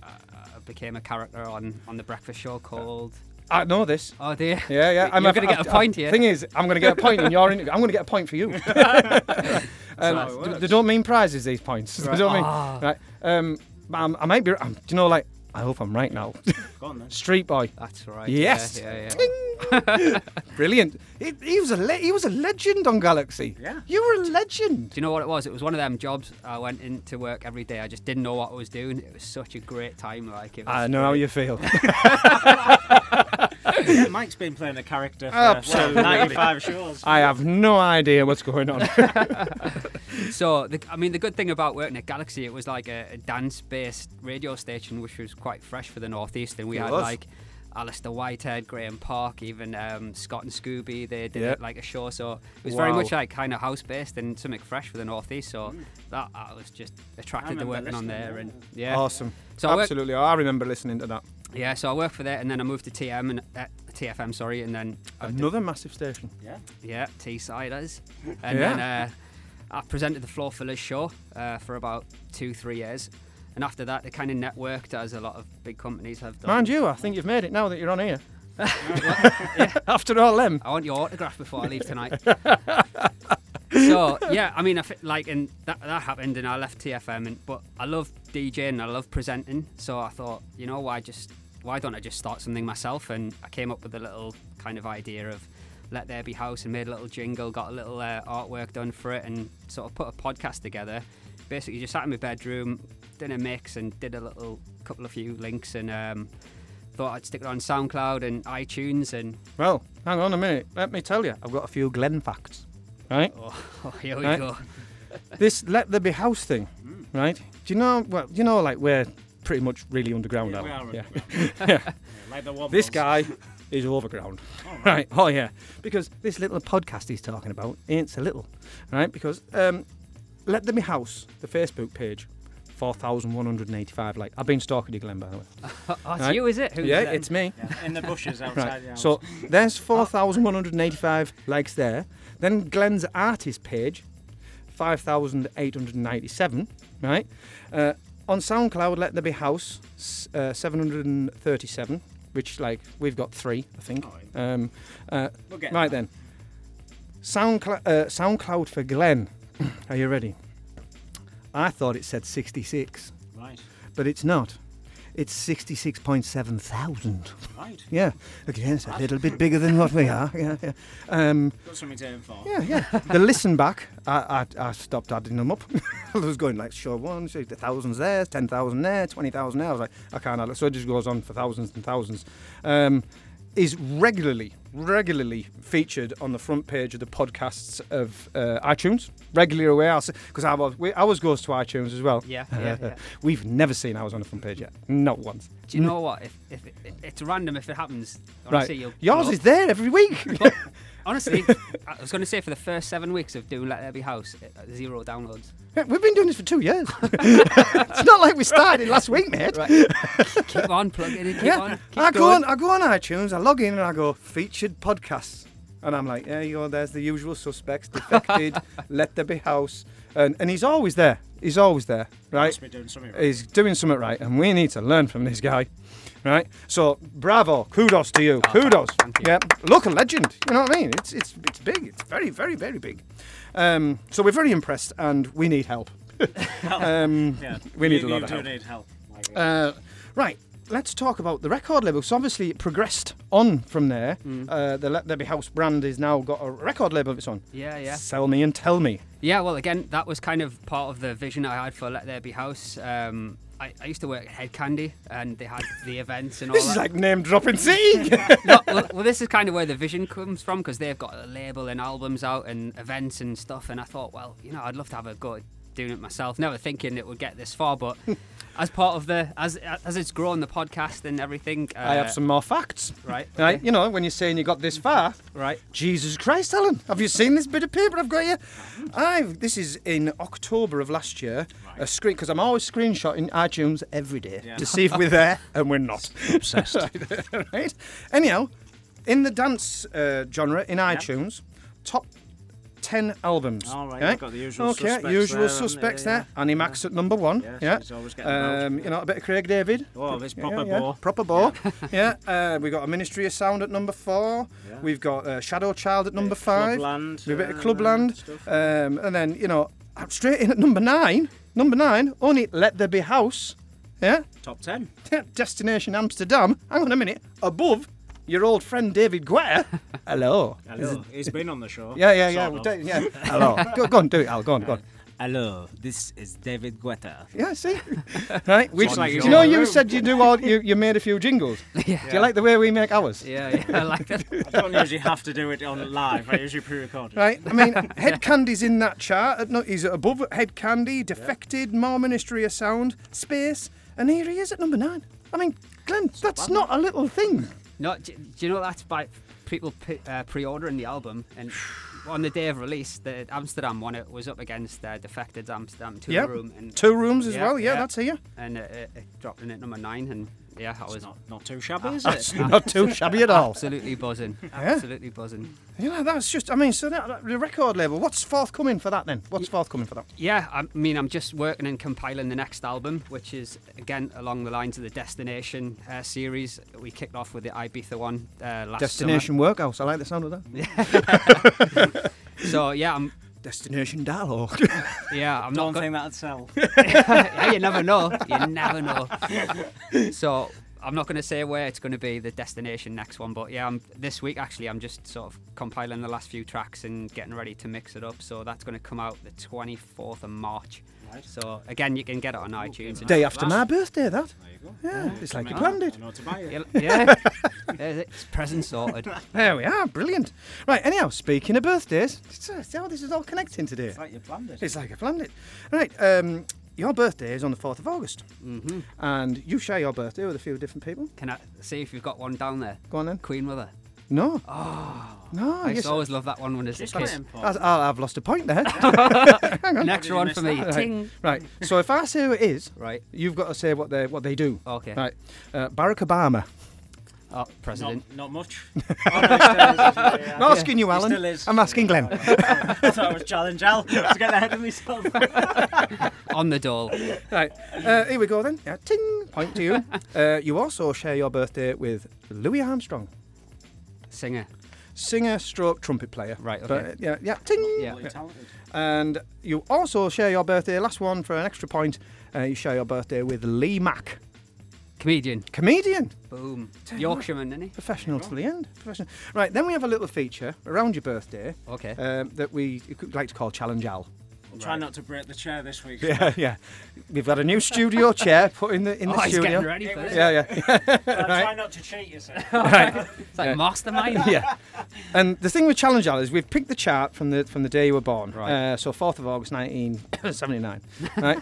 Speaker 3: I became a character on, on the breakfast show called.
Speaker 1: I know this.
Speaker 3: Oh dear.
Speaker 1: Yeah, yeah. I'm
Speaker 3: going to get a point here.
Speaker 1: Thing is, I'm going to get a point in your interview. I'm going to get a point for you. [LAUGHS] Um, d- they don't mean prizes. These points. [LAUGHS] They don't mean.
Speaker 3: Ah.
Speaker 1: Right. Um, I'm- I might be. Um, do you know? Like, I hope I'm right now.
Speaker 2: Go on then.
Speaker 1: Street boy.
Speaker 3: That's right.
Speaker 1: Yes.
Speaker 3: Yeah, yeah, yeah. [LAUGHS]
Speaker 1: Brilliant. He, he was a le- he was a legend on Galaxy.
Speaker 2: Yeah.
Speaker 1: You were a legend.
Speaker 3: Do you know what it was? It was one of them jobs. I went into work every day. I just didn't know what I was doing. It was such a great time. Like it was
Speaker 1: I know how you feel.
Speaker 2: Yeah, [LAUGHS] Mike's been playing a character for
Speaker 1: Absolutely.
Speaker 2: well, 95 shows.
Speaker 1: I have no idea what's going on. [LAUGHS]
Speaker 3: So, the, I mean, the good thing about working at Galaxy, it was like a, a dance-based radio station, which was quite fresh for the northeast, and we
Speaker 1: It
Speaker 3: had
Speaker 1: was.
Speaker 3: like Alistair Whitehead, Graeme Park, even um, Scott and Scooby. They did
Speaker 1: Yeah.
Speaker 3: like a show, so it was very much like kind of house based and something fresh for the northeast. So that I was just attracted to
Speaker 2: remember
Speaker 3: working on there, and yeah,
Speaker 1: Awesome.
Speaker 3: So I work-
Speaker 1: Absolutely. I remember listening to that.
Speaker 3: yeah. So I worked for that, and then I moved to TM and uh, TFM, sorry, and then I did-
Speaker 1: Another massive station.
Speaker 2: Yeah.
Speaker 3: yeah, T Siders. [LAUGHS] And
Speaker 1: Yeah.
Speaker 3: then uh, I presented the Floor Fillers show uh, for about two, three years. And after that, they kind of networked as a lot of big companies have done.
Speaker 1: Mind you, I think you've made it now that you're on here. [LAUGHS] [LAUGHS] After all them.
Speaker 3: I want your autograph before I leave tonight. [LAUGHS] so yeah, I mean, I fi- like, and that that happened, and I left TFM, and but I love DJing, and I love presenting, so I thought, you know, why just why don't I just start something myself? And I came up with a little kind of idea of let there be house, and made a little jingle, got a little uh, artwork done for it, and sort of put a podcast together. Basically, just sat in my bedroom, did a mix, and did a little couple of few links, and um, thought I'd stick it on SoundCloud and iTunes, and
Speaker 1: Well, hang on a minute. Let me tell you, I've got a few Glen facts. Right?
Speaker 3: oh, [LAUGHS] here we
Speaker 1: Right.
Speaker 3: go. [LAUGHS]
Speaker 1: this Let There Be House thing, right? Do you know, well, you know, like we're pretty much really underground
Speaker 2: Yeah,
Speaker 1: now.
Speaker 2: we are
Speaker 1: yeah.
Speaker 2: underground. [LAUGHS]
Speaker 1: yeah.
Speaker 2: Like the
Speaker 1: This guy is overground. right. Oh, yeah. Because this little podcast he's talking about ain't so little, right? Because um, Let There Be House, the Facebook page, 4,185. Like, I've been stalking you, Glen, by the way. [LAUGHS]
Speaker 3: Oh, it's
Speaker 1: Right?
Speaker 3: you, is it? Who's
Speaker 1: yeah,
Speaker 3: them?
Speaker 1: it's me.
Speaker 2: Yeah, in the bushes [LAUGHS] outside
Speaker 1: Right.
Speaker 2: the house.
Speaker 1: So there's 4,185 likes there. Then Glen's artist page, 5,897. Right. Uh, on SoundCloud, Let There Be House, uh, 737. Which like we've got three, I think. Um, uh,
Speaker 2: We'll
Speaker 1: right
Speaker 2: there.
Speaker 1: then. SoundCloud, uh, SoundCloud for Glen. [CLEARS THROAT] Are you ready? I thought it said 66,
Speaker 2: Right.
Speaker 1: but it's not. It's 66.7 thousand.
Speaker 2: Right.
Speaker 1: Yeah, again, it's a little bit bigger than what we are. [LAUGHS] Yeah, yeah. Um,
Speaker 2: Got something to aim for.
Speaker 1: yeah, yeah. the listen back, I, I, I stopped adding them up. [LAUGHS] I was going like, sure, one, sure, the thousands there, 10,000 there, 20,000 there. I was like, I can't add it. So it just goes on for thousands and thousands. Um, is regularly, regularly featured on the front page of the podcasts of uh, iTunes. Regularly aware, because ours, ours goes to iTunes as well.
Speaker 3: Yeah, yeah, yeah. [LAUGHS]
Speaker 1: We've never seen ours on the front page yet. Not once.
Speaker 3: Do you know what? If, if it, it- it's random, if it happens,
Speaker 1: Right.
Speaker 3: honestly.
Speaker 1: Yours is there every week. [LAUGHS]
Speaker 3: But honestly, [LAUGHS] I was going to say for the first seven weeks of doing Let There Be House, uh, zero downloads.
Speaker 1: Yeah, We've been doing this for two years. [LAUGHS] it's not like we started last week, mate.
Speaker 3: keep on plugging it. Keep
Speaker 1: yeah,
Speaker 3: on. Keep
Speaker 1: I go
Speaker 3: going.
Speaker 1: on. I go on iTunes. I log in and I go featured podcasts, and I'm like, there you go. There's the usual suspects: defected, [LAUGHS] let there be house, and and he's always there. He's always there, right?
Speaker 2: Must be doing something right.
Speaker 1: He's doing something right, and we need to learn from this guy, right? So bravo, kudos to you, kudos. Yeah, local legend. You know what I mean? It's it's it's big. It's very very very big. Um, so we're very impressed, and we need help. [LAUGHS] um,
Speaker 2: Yeah.
Speaker 1: we need
Speaker 2: you,
Speaker 1: a lot
Speaker 2: you
Speaker 1: of
Speaker 2: do
Speaker 1: help.
Speaker 2: need help.
Speaker 1: Uh, right, let's talk about the record label. So obviously it progressed on from there. Uh, the Let There Be House brand has now got a record label of its own.
Speaker 3: Yeah, yeah.
Speaker 1: Sell me and tell me.
Speaker 3: Yeah, well, again, that was kind of part of the vision I had for Let There Be House. Um, I, I used to work at Hed Kandi, and they had the events and [LAUGHS] all
Speaker 1: This
Speaker 3: that.
Speaker 1: is like name dropping city. [LAUGHS]
Speaker 3: no, [LAUGHS] well, well, this is kind of where the vision comes from because they've got a label and albums out and events and stuff. And I thought, well, you know, I'd love to have a go at doing it myself. Never thinking it would get this far, but as part of the as as it's grown the podcast and everything, uh,
Speaker 1: I have some more facts.
Speaker 3: right.
Speaker 1: Right,
Speaker 3: okay,
Speaker 1: you know, when you're saying you got this far,
Speaker 3: right.
Speaker 1: Jesus Christ, Alan, have you seen this bit of paper I've got here? I've this is in October of last year. A screen because I'm always screenshotting iTunes every day
Speaker 2: Yeah.
Speaker 1: to see if we're there, [LAUGHS] and we're not.
Speaker 2: Obsessed. [LAUGHS] [LAUGHS]
Speaker 1: right? Anyhow, in the dance uh, genre in iTunes, top 10 albums.
Speaker 2: All right,
Speaker 1: okay?
Speaker 2: got the usual
Speaker 1: okay,
Speaker 2: suspects
Speaker 1: usual
Speaker 2: there,
Speaker 1: suspects there. Animax at number one.
Speaker 2: Yes,
Speaker 1: yeah.
Speaker 2: he's always getting.
Speaker 1: Um, you know, a bit of Craig David.
Speaker 2: Oh, this proper
Speaker 1: yeah,
Speaker 2: bore.
Speaker 1: Proper bore. [LAUGHS] yeah. Uh, we got a Ministry of Sound at number four.
Speaker 2: Yeah.
Speaker 1: We've got uh, Shadow Child at number five.
Speaker 2: Clubland,
Speaker 1: We've a bit of
Speaker 2: uh,
Speaker 1: Clubland.
Speaker 2: stuff.
Speaker 1: Um, and then, you know, straight in at number nine. Number nine, only Let There Be House. Yeah.
Speaker 2: Top 10. [LAUGHS]
Speaker 1: Destination Amsterdam. Hang on a minute. Above your old friend David Guetta. [LAUGHS] Hello.
Speaker 2: Hello. He's been on the show.
Speaker 1: Yeah, yeah, yeah.
Speaker 2: Sort
Speaker 1: well,
Speaker 2: of.
Speaker 1: da- yeah. [LAUGHS] Hello. go, go on, do it, Al. Go on, go on.
Speaker 2: Hello, this is David Guetta.
Speaker 1: Yeah, see? right? Which,
Speaker 2: like
Speaker 1: do
Speaker 2: you're
Speaker 1: know you said you do all, you, you made a few jingles? [LAUGHS]
Speaker 3: Yeah.
Speaker 1: Do you like the way we make ours?
Speaker 3: Yeah, yeah, I like that.
Speaker 2: I don't usually have to do it on live. I usually pre-record it.
Speaker 1: Right, I mean, Hed Kandi's in that chart. no- He's above Head Candy, Defected, More Ministry of Sound, Space, and here he is at number nine. I mean, Glen, that's not a little thing.
Speaker 3: No, do, do you know that's by people uh, pre-ordering the album and on the day of release, the Amsterdam one it was up against uh, Defected Amsterdam two
Speaker 1: Yep.
Speaker 3: room and
Speaker 1: Two rooms as well, yeah, that's here.
Speaker 3: And it, it, it dropped in at number nine, and yeah, I was
Speaker 2: not, not too shabby, is it? [LAUGHS]
Speaker 1: not too shabby at all.
Speaker 3: Absolutely buzzing.
Speaker 1: Yeah.
Speaker 3: Absolutely buzzing.
Speaker 1: Yeah, that's just. I mean, so that, that- the record label. What's forthcoming for that then? What's forthcoming for that?
Speaker 3: Yeah, I mean, I'm just working and compiling the next album, which is again along the lines of the Destination uh, series. We kicked off with the Ibiza one uh, last
Speaker 1: Destination Workhouse. I like the sound of that.
Speaker 3: summer. [LAUGHS] so yeah, I'm
Speaker 1: Destination Dialogue. [LAUGHS]
Speaker 3: yeah, I'm
Speaker 2: Don't
Speaker 3: not.
Speaker 2: think that'd sell.
Speaker 3: yeah, you never know. You never know. [LAUGHS] so I'm not going to say where it's going to be the destination next one, but yeah, I'm, this week actually I'm just sort of compiling the last few tracks and getting ready to mix it up. So that's going to come out the 24th of March.
Speaker 2: Right.
Speaker 3: So again, you can get it on iTunes.
Speaker 1: Day after my birthday, that.
Speaker 2: There you go.
Speaker 1: Yeah, it's like you planned it.
Speaker 2: I know to buy it.
Speaker 3: Yeah, [LAUGHS] yeah. Yeah, it's present sorted. [LAUGHS]
Speaker 1: There we are, brilliant. Right, anyhow, speaking of birthdays, so- see how this is all connecting today.
Speaker 2: It's like you planned it.
Speaker 1: It's like I planned it. Right, um, your birthday is on the 4th of August.
Speaker 3: hmm
Speaker 1: And you share your birthday with a few different people.
Speaker 3: Can I see if you've got one down there?
Speaker 1: Go on then.
Speaker 3: Queen Mother.
Speaker 1: No.
Speaker 3: Oh,
Speaker 1: No,
Speaker 3: I used
Speaker 1: yes.
Speaker 3: to always love that one when it's was a
Speaker 2: Just
Speaker 3: kid.
Speaker 1: That's- I'll- I've lost a point there. [LAUGHS] [LAUGHS]
Speaker 3: Next
Speaker 2: you
Speaker 3: one for me.
Speaker 2: that?
Speaker 3: Ting.
Speaker 1: right, so if I say who it is,
Speaker 3: Right.
Speaker 1: you've got to say what they what they do.
Speaker 3: Okay.
Speaker 1: Right, uh, Barack Obama.
Speaker 3: Oh, President.
Speaker 2: not much. [LAUGHS] Oh, no, he still isn't he? Yeah.
Speaker 1: Asking you, Alan.
Speaker 2: still is.
Speaker 1: I'm asking Glen.
Speaker 2: I thought I was challenge Al to get ahead of myself.
Speaker 3: on the dole.
Speaker 1: right, uh, here we go then. Yeah, ting, point to you. Uh, you also share your birthday with Louis Armstrong,
Speaker 3: Singer.
Speaker 1: singer, stroke, trumpet player.
Speaker 3: Right, okay.
Speaker 1: uh, yeah, yeah, ting.
Speaker 3: Yeah.
Speaker 2: Really talented.
Speaker 1: And you also share your birthday. Last one for an extra point. Uh, you share your birthday with Lee Mack,
Speaker 3: Comedian.
Speaker 1: comedian,
Speaker 3: Boom.
Speaker 1: Tell you what.
Speaker 3: Yorkshireman, isn't he?
Speaker 1: professional to the end. Professional. Right, then we have a little feature around your birthday
Speaker 3: Okay.
Speaker 1: um, that we like to call Challenge Al.
Speaker 2: I'll try not to break the chair this week.
Speaker 1: Yeah, yeah. We've got a new studio chair put in the in
Speaker 3: oh,
Speaker 1: the
Speaker 3: he's
Speaker 1: studio.
Speaker 3: getting ready for this.
Speaker 1: Yeah, yeah, [LAUGHS]
Speaker 2: I'll
Speaker 1: Right.
Speaker 2: try not to cheat you, sir. [LAUGHS]
Speaker 1: right.
Speaker 3: It's like
Speaker 1: Yeah.
Speaker 3: mastermind. [LAUGHS]
Speaker 1: yeah. And the thing with Challenge Al is we've picked the chart from the from the day you were born.
Speaker 3: Right.
Speaker 1: Uh, so 4th of August 1979. [COUGHS] right.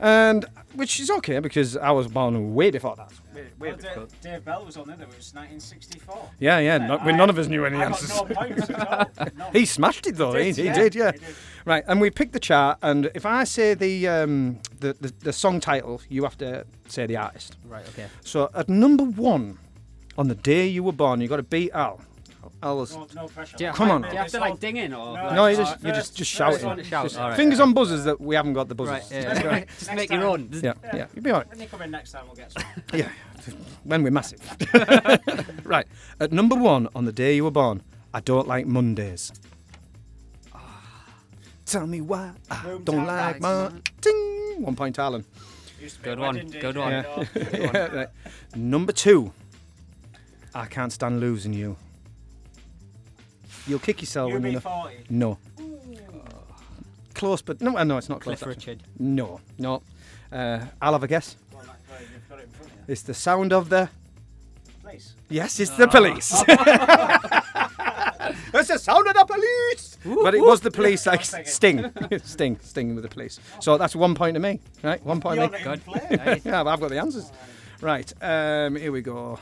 Speaker 1: And which is okay because I was born way before that. Way, way
Speaker 2: Well,
Speaker 1: before.
Speaker 2: Dave, Dave Bell was on there. It was 1964.
Speaker 1: Yeah, yeah.
Speaker 2: Yeah,
Speaker 1: Not, when
Speaker 2: I-
Speaker 1: none of us knew any
Speaker 2: I
Speaker 1: answers.
Speaker 2: got no points at all. No.
Speaker 1: He smashed it though. He, he did, yeah.
Speaker 2: he did.
Speaker 1: Right, and we picked the chart, and if I say the um, the, the the song title, you have to say the artist.
Speaker 3: Right. Okay.
Speaker 1: So at number one, on the day you were born, you got to beat Al. Al was
Speaker 2: No, no pressure.
Speaker 3: Do you have,
Speaker 1: Come
Speaker 3: to-
Speaker 1: on.
Speaker 3: Do you have to like ding in or?
Speaker 2: No,
Speaker 3: like-
Speaker 1: no, you just you just
Speaker 2: first-
Speaker 1: just
Speaker 2: first
Speaker 1: shouting.
Speaker 2: one to
Speaker 3: shout.
Speaker 1: Just
Speaker 3: All right,
Speaker 1: fingers
Speaker 3: all
Speaker 1: on buzzers that we haven't got the buzzers.
Speaker 3: Right. Yeah. [LAUGHS] Just
Speaker 2: Next
Speaker 3: make your
Speaker 2: time.
Speaker 3: own.
Speaker 1: Yeah, yeah, you'll be all right.
Speaker 2: When you come in next time, we'll get some. [LAUGHS]
Speaker 1: Yeah, when we're massive. [LAUGHS] right, at number one, on the day you were born, I don't like Mondays. Tell me why I
Speaker 2: Boom,
Speaker 1: don't like
Speaker 3: right.
Speaker 1: my ting. One point, Alan.
Speaker 2: Used to be a
Speaker 3: Good one,
Speaker 2: wedding
Speaker 3: good
Speaker 2: DJ,
Speaker 3: one.
Speaker 2: no. [LAUGHS]
Speaker 1: Yeah, right. Number two, I can't stand losing you. You'll kick yourself when you know.
Speaker 2: UB40.
Speaker 1: No. Close, but no, uh, no, it's not close.
Speaker 3: Cliff
Speaker 1: actually.
Speaker 3: Richard.
Speaker 1: No, no. Uh, I'll have a guess.
Speaker 2: Go on, that- You've got it in front of you.
Speaker 1: It's the sound of the.
Speaker 2: Please.
Speaker 1: Yes, it's the police. [LAUGHS] it's the sound of the police. But it was the [LAUGHS] police, like
Speaker 2: I'll take it.
Speaker 1: Sting, [LAUGHS] [LAUGHS] Sting, Sting with the police. So that's one point to me, right? One point
Speaker 2: You're
Speaker 1: to me.
Speaker 3: Good.
Speaker 2: playing.
Speaker 1: Yeah, but I've got the answers. Right, um, here we go.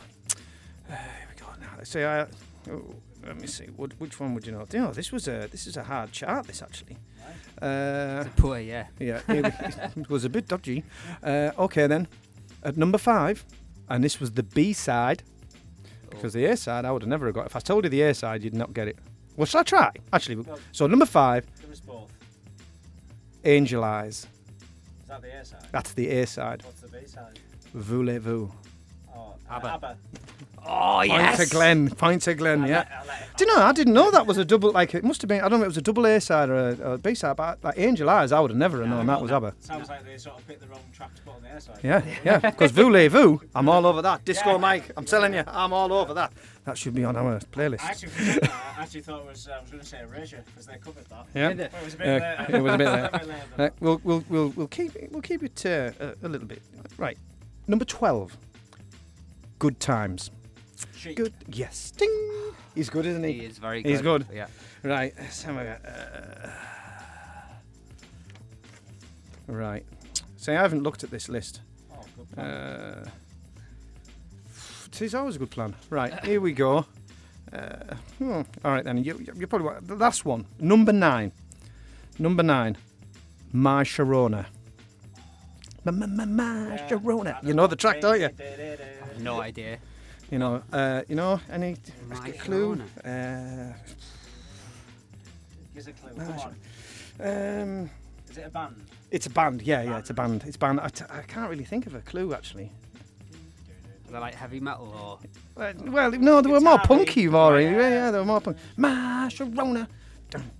Speaker 1: Uh, here we go. Now, let's see. I, oh, let me see. What, which one would you know? You know, this was a this is a hard chart. This actually. Uh,
Speaker 3: Poor, yeah.
Speaker 1: yeah, it, it was a bit dodgy. Uh, okay then, at number five, and this was the B side, because the A side I would have never got. If I told you the A side, you'd not get it. Well, shall I try? Actually,
Speaker 2: Go.
Speaker 1: so number five,
Speaker 2: There was both.
Speaker 1: Angel Eyes.
Speaker 2: Is that the A side?
Speaker 1: That's the A side.
Speaker 2: What's the B side?
Speaker 1: Voulez-vous.
Speaker 2: Oh,
Speaker 3: ABBA.
Speaker 2: ABBA.
Speaker 3: Oh
Speaker 1: Point
Speaker 3: yes.
Speaker 1: to Glen. Point to Glen.
Speaker 2: I'll
Speaker 1: Yeah.
Speaker 2: I'll let it
Speaker 1: Do you know? I didn't know that was a double. Like it must have been. I don't know. if It was a double A side or a, or a B side. But like Angel Eyes, I would have never have known that was ABBA.
Speaker 2: Sounds like they sort of picked the wrong track to put on the air side.
Speaker 1: Yeah, yeah. Because Voulez-vous, I'm all over that. Disco
Speaker 2: Yeah.
Speaker 1: Mike, I'm telling you, I'm all over that. That should be on our
Speaker 2: I
Speaker 1: playlist.
Speaker 2: actually, forgot that. I actually thought it was. uh, I was going to say Erasure because they covered that.
Speaker 1: Yeah.
Speaker 2: But it was a bit
Speaker 1: Yeah,
Speaker 2: later.
Speaker 1: it was a bit later.
Speaker 2: later than
Speaker 1: Right, we'll, we'll, we'll, we'll keep it, we'll keep it uh, a, a little bit. Right, number twelve. Good times.
Speaker 2: Chic.
Speaker 1: Good. Yes. Ding. He's good, isn't he?
Speaker 3: He is very good.
Speaker 1: He's good.
Speaker 3: Yeah.
Speaker 1: Right. let's have a- uh, right. See, I haven't looked at this list.
Speaker 2: Oh, good point.
Speaker 1: Uh, It is always a good plan. Right, [LAUGHS] here we go. Uh, hmm, All right, then. You, you probably want the last one. Number nine. Number nine. My Sharona. My, my, my, my Sharona. You know the track, don't you?
Speaker 3: No idea.
Speaker 1: You know, uh, you know, any
Speaker 3: My
Speaker 1: clue? Uh,
Speaker 2: a clue. Come on.
Speaker 1: um,
Speaker 2: Is it a band?
Speaker 1: it's a band. Yeah, yeah, it's a band. It's a band. I, t- I can't really think of a clue actually.
Speaker 3: Are they like heavy metal or?
Speaker 1: Uh, well, no, they were more
Speaker 2: Guitar-y.
Speaker 1: punky, more. Yeah, yeah, they were more punky. My Sharona. Dun.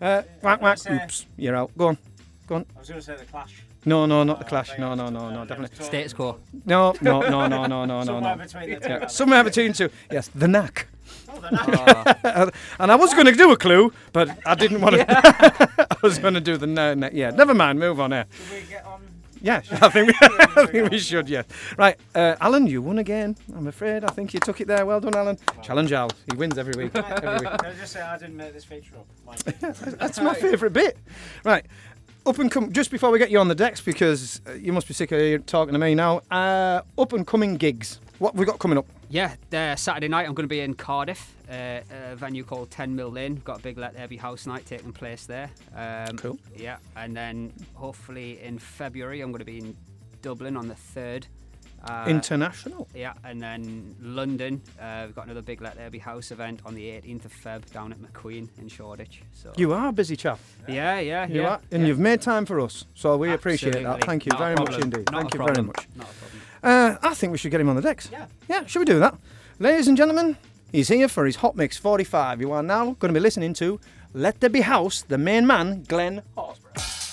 Speaker 1: Uh, whack, whack. Oops, you're out. Go on, go on.
Speaker 2: I was going to say the Clash.
Speaker 1: No, no, not the Clash. No, no, no, no, definitely.
Speaker 3: Status quo.
Speaker 1: No, no, no, no, no, no, no,
Speaker 2: Somewhere
Speaker 1: no.
Speaker 2: between.
Speaker 1: Yeah, somewhere between two. Yes, the knack.
Speaker 2: Oh, the Knack. [LAUGHS]
Speaker 1: And I was going to do a clue, but I didn't want to. [LAUGHS] I was going to do the no, no, yeah. Never mind. Move on here.
Speaker 2: Should we get on?
Speaker 1: Yeah, [LAUGHS] I think we, I think we should. Yeah. Right, uh, Alan, you won again. I'm afraid. I think you took it there. Well done, Alan. Challenge Al. He wins every week. Every week.
Speaker 2: Can I just say I didn't make this feature up? Mike?
Speaker 1: That's my favourite bit. Right. Up and come just before we get you on the decks because uh, you must be sick of talking to me now. Uh, up and coming gigs. What have we got coming up?
Speaker 3: yeah, uh, Saturday night I'm going to be in Cardiff, uh, a venue called 10 Mill Lane. Got a big Let There Be House night taking place there. Um,
Speaker 1: Cool.
Speaker 3: Yeah, and then hopefully in February I'm going to be in Dublin on the 3rd. Uh,
Speaker 1: International.
Speaker 3: Yeah, and then London, uh, we've got another big Let There Be House event on the 18th of Feb down at McQueen in Shoreditch. So
Speaker 1: You are a busy chap.
Speaker 3: yeah, yeah,
Speaker 1: You
Speaker 3: yeah.
Speaker 1: are, and
Speaker 3: yeah.
Speaker 1: you've made time for us, so we appreciate that. Thank you
Speaker 3: Not
Speaker 1: very much indeed.
Speaker 3: Not
Speaker 1: Thank you
Speaker 3: problem.
Speaker 1: very much.
Speaker 3: Not a problem.
Speaker 1: Uh, I think we should get him on the decks.
Speaker 2: Yeah.
Speaker 1: Yeah, should we do that? Ladies and gentlemen, he's here for his Hot Mix 45. You are now going to be listening to Let There Be House, the main man,
Speaker 7: Glen Horsborough.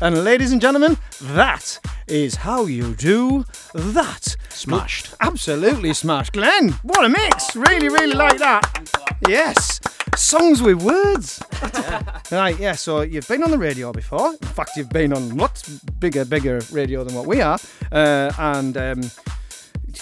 Speaker 7: And
Speaker 1: ladies and gentlemen, that is how you do that.
Speaker 2: Smashed.
Speaker 1: Absolutely smashed. Glen, what a mix. Really, really like that. Yes. Songs with words. [LAUGHS] right, yeah, so you've been on the radio before. In fact, you've been on lots bigger, bigger radio than what we are. Uh, and um,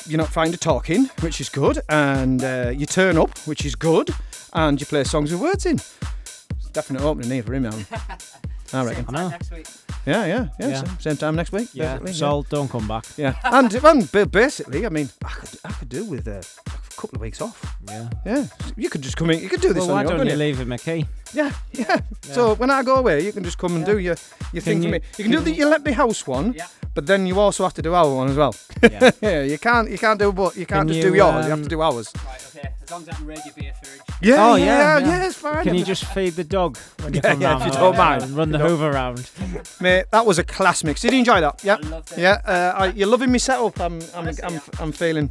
Speaker 1: you're not frightened of talking, which is good. And uh, you turn up, which is good. And you play songs with words in. It's definite opening here for him, man. [LAUGHS] I reckon.
Speaker 2: I know.
Speaker 1: Yeah, yeah, yeah.
Speaker 2: Yeah.
Speaker 1: Same, same time next week.
Speaker 2: Yeah,
Speaker 1: basically,
Speaker 2: so don't come back.
Speaker 1: Yeah, [LAUGHS] and, and ba- basically, I mean, I could, I could do with uh, a couple of weeks off.
Speaker 2: Yeah.
Speaker 1: Yeah, you could just come in. You could do this
Speaker 2: Well, why
Speaker 1: your own.
Speaker 2: don't you leave him a key?
Speaker 1: Yeah, yeah, So when I go away, you can just come and do your your thing
Speaker 2: you-
Speaker 1: for me. You can do the you let me house one, Yeah. but then you also have to do our one as well.
Speaker 2: Yeah.
Speaker 1: yeah, [LAUGHS] you can't you can't do but you can't
Speaker 2: Can
Speaker 1: just
Speaker 2: you,
Speaker 1: do yours. You have to
Speaker 2: um,
Speaker 1: do ours. Right.
Speaker 3: Okay. As long as I can raid your beer fridge.
Speaker 1: Yeah,
Speaker 2: oh,
Speaker 1: yeah,
Speaker 2: yeah,
Speaker 1: yeah, it's fine.
Speaker 2: Can you just feed the dog when you
Speaker 1: Yeah,
Speaker 2: come
Speaker 1: yeah,
Speaker 2: round?
Speaker 1: if you don't mind.
Speaker 2: and Run the Hoover around. [LAUGHS]
Speaker 1: Mate, that was a class mix. Did you enjoy that? Yeah,
Speaker 3: loved it.
Speaker 1: yeah. Uh, I, you're loving me setup. I'm, I'm,
Speaker 3: Honestly,
Speaker 1: I'm,
Speaker 3: yeah.
Speaker 1: I'm feeling.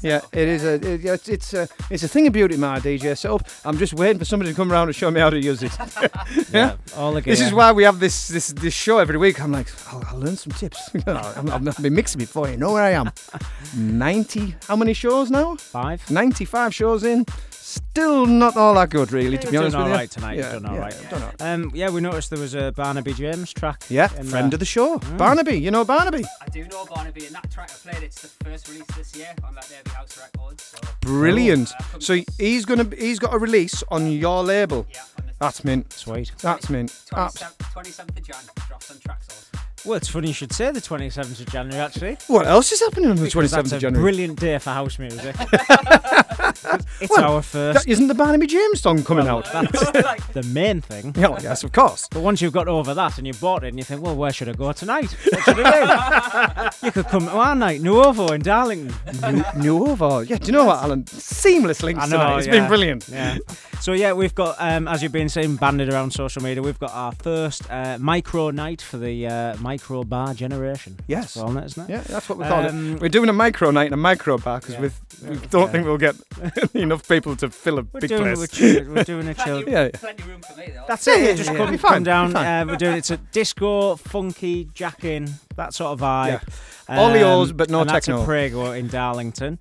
Speaker 1: Yeah, it is a, it, yeah, it's, it's a, it's a thing of beauty, my DJ setup. I'm just waiting for somebody to come around and show me how to use it. [LAUGHS] yeah.
Speaker 2: All the
Speaker 1: This is why we have this, this, this show every week. I'm like, I'll, I'll learn some tips. [LAUGHS] I'm, I'm, I've been mixing before. You know where I am. Ninety. How many shows now?
Speaker 2: Five.
Speaker 1: Ninety-five shows in. Still not all that good, really. To be
Speaker 2: You've
Speaker 1: honest
Speaker 2: done
Speaker 1: with
Speaker 2: all
Speaker 1: you.
Speaker 2: right tonight.
Speaker 1: Yeah,
Speaker 2: You've done all
Speaker 1: yeah,
Speaker 2: right.
Speaker 1: I've done all right.
Speaker 2: Um, yeah, we noticed there was a Barnaby James track.
Speaker 1: Yeah,
Speaker 2: in
Speaker 1: friend
Speaker 2: there.
Speaker 1: of the show, Barnaby. You know Barnaby.
Speaker 3: I do know Barnaby, and that track I played, it's the first release this year on that Derby House Records. So
Speaker 1: Brilliant.
Speaker 3: Uh,
Speaker 1: So he's gonna he's got a release on your label.
Speaker 3: Yeah, on the
Speaker 1: That's mint.
Speaker 2: Sweet.
Speaker 1: That's mint. Abs-
Speaker 3: 27th, 27th of Jan, drops on Traxsource.
Speaker 2: Well, it's funny you should say the 27th of January, actually.
Speaker 1: What else is happening on the
Speaker 2: Because
Speaker 1: 27th
Speaker 2: that's
Speaker 1: of
Speaker 2: a
Speaker 1: January?
Speaker 2: brilliant day for house music. [LAUGHS] it's
Speaker 1: Well,
Speaker 2: our first.
Speaker 1: That, isn't the Barnaby James song coming
Speaker 2: well,
Speaker 1: out?
Speaker 2: That's [LAUGHS] the main thing.
Speaker 1: Yeah, yes, of course.
Speaker 2: But once you've got over that and you bought it and you think, well, where should I go tonight? What should I do? [LAUGHS] you could come to our night, Nuovo in Darlington.
Speaker 1: New, new. Yeah, do you know what, Alan? Seamless links
Speaker 2: I know,
Speaker 1: tonight. It's
Speaker 2: yeah.
Speaker 1: been brilliant.
Speaker 2: Yeah. So yeah, we've got um, as you've been saying, banded around social media. We've got our first uh, micro night for the uh, micro bar generation.
Speaker 1: Yes.
Speaker 2: That's it, isn't it?
Speaker 1: Yeah, that's what we call
Speaker 2: Um,
Speaker 1: it. We're doing a micro night and a micro bar because
Speaker 2: Yeah.
Speaker 1: we we don't
Speaker 2: Yeah.
Speaker 1: think we'll get [LAUGHS] enough people to fill a
Speaker 2: We're
Speaker 1: big
Speaker 2: doing,
Speaker 1: place.
Speaker 2: we're, chill, we're doing a [LAUGHS] chill.
Speaker 3: Plenty,
Speaker 1: Yeah, yeah.
Speaker 3: plenty room for me, though.
Speaker 2: That's
Speaker 1: Yeah,
Speaker 2: it.
Speaker 1: yeah,
Speaker 2: just
Speaker 1: yeah,
Speaker 2: come,
Speaker 1: be fine,
Speaker 2: come down.
Speaker 1: be.
Speaker 2: Uh, we're doing it's a disco, funky, jacking, that sort of vibe.
Speaker 1: All the O's, but no
Speaker 2: and that's
Speaker 1: techno.
Speaker 2: at Prego in Darlington.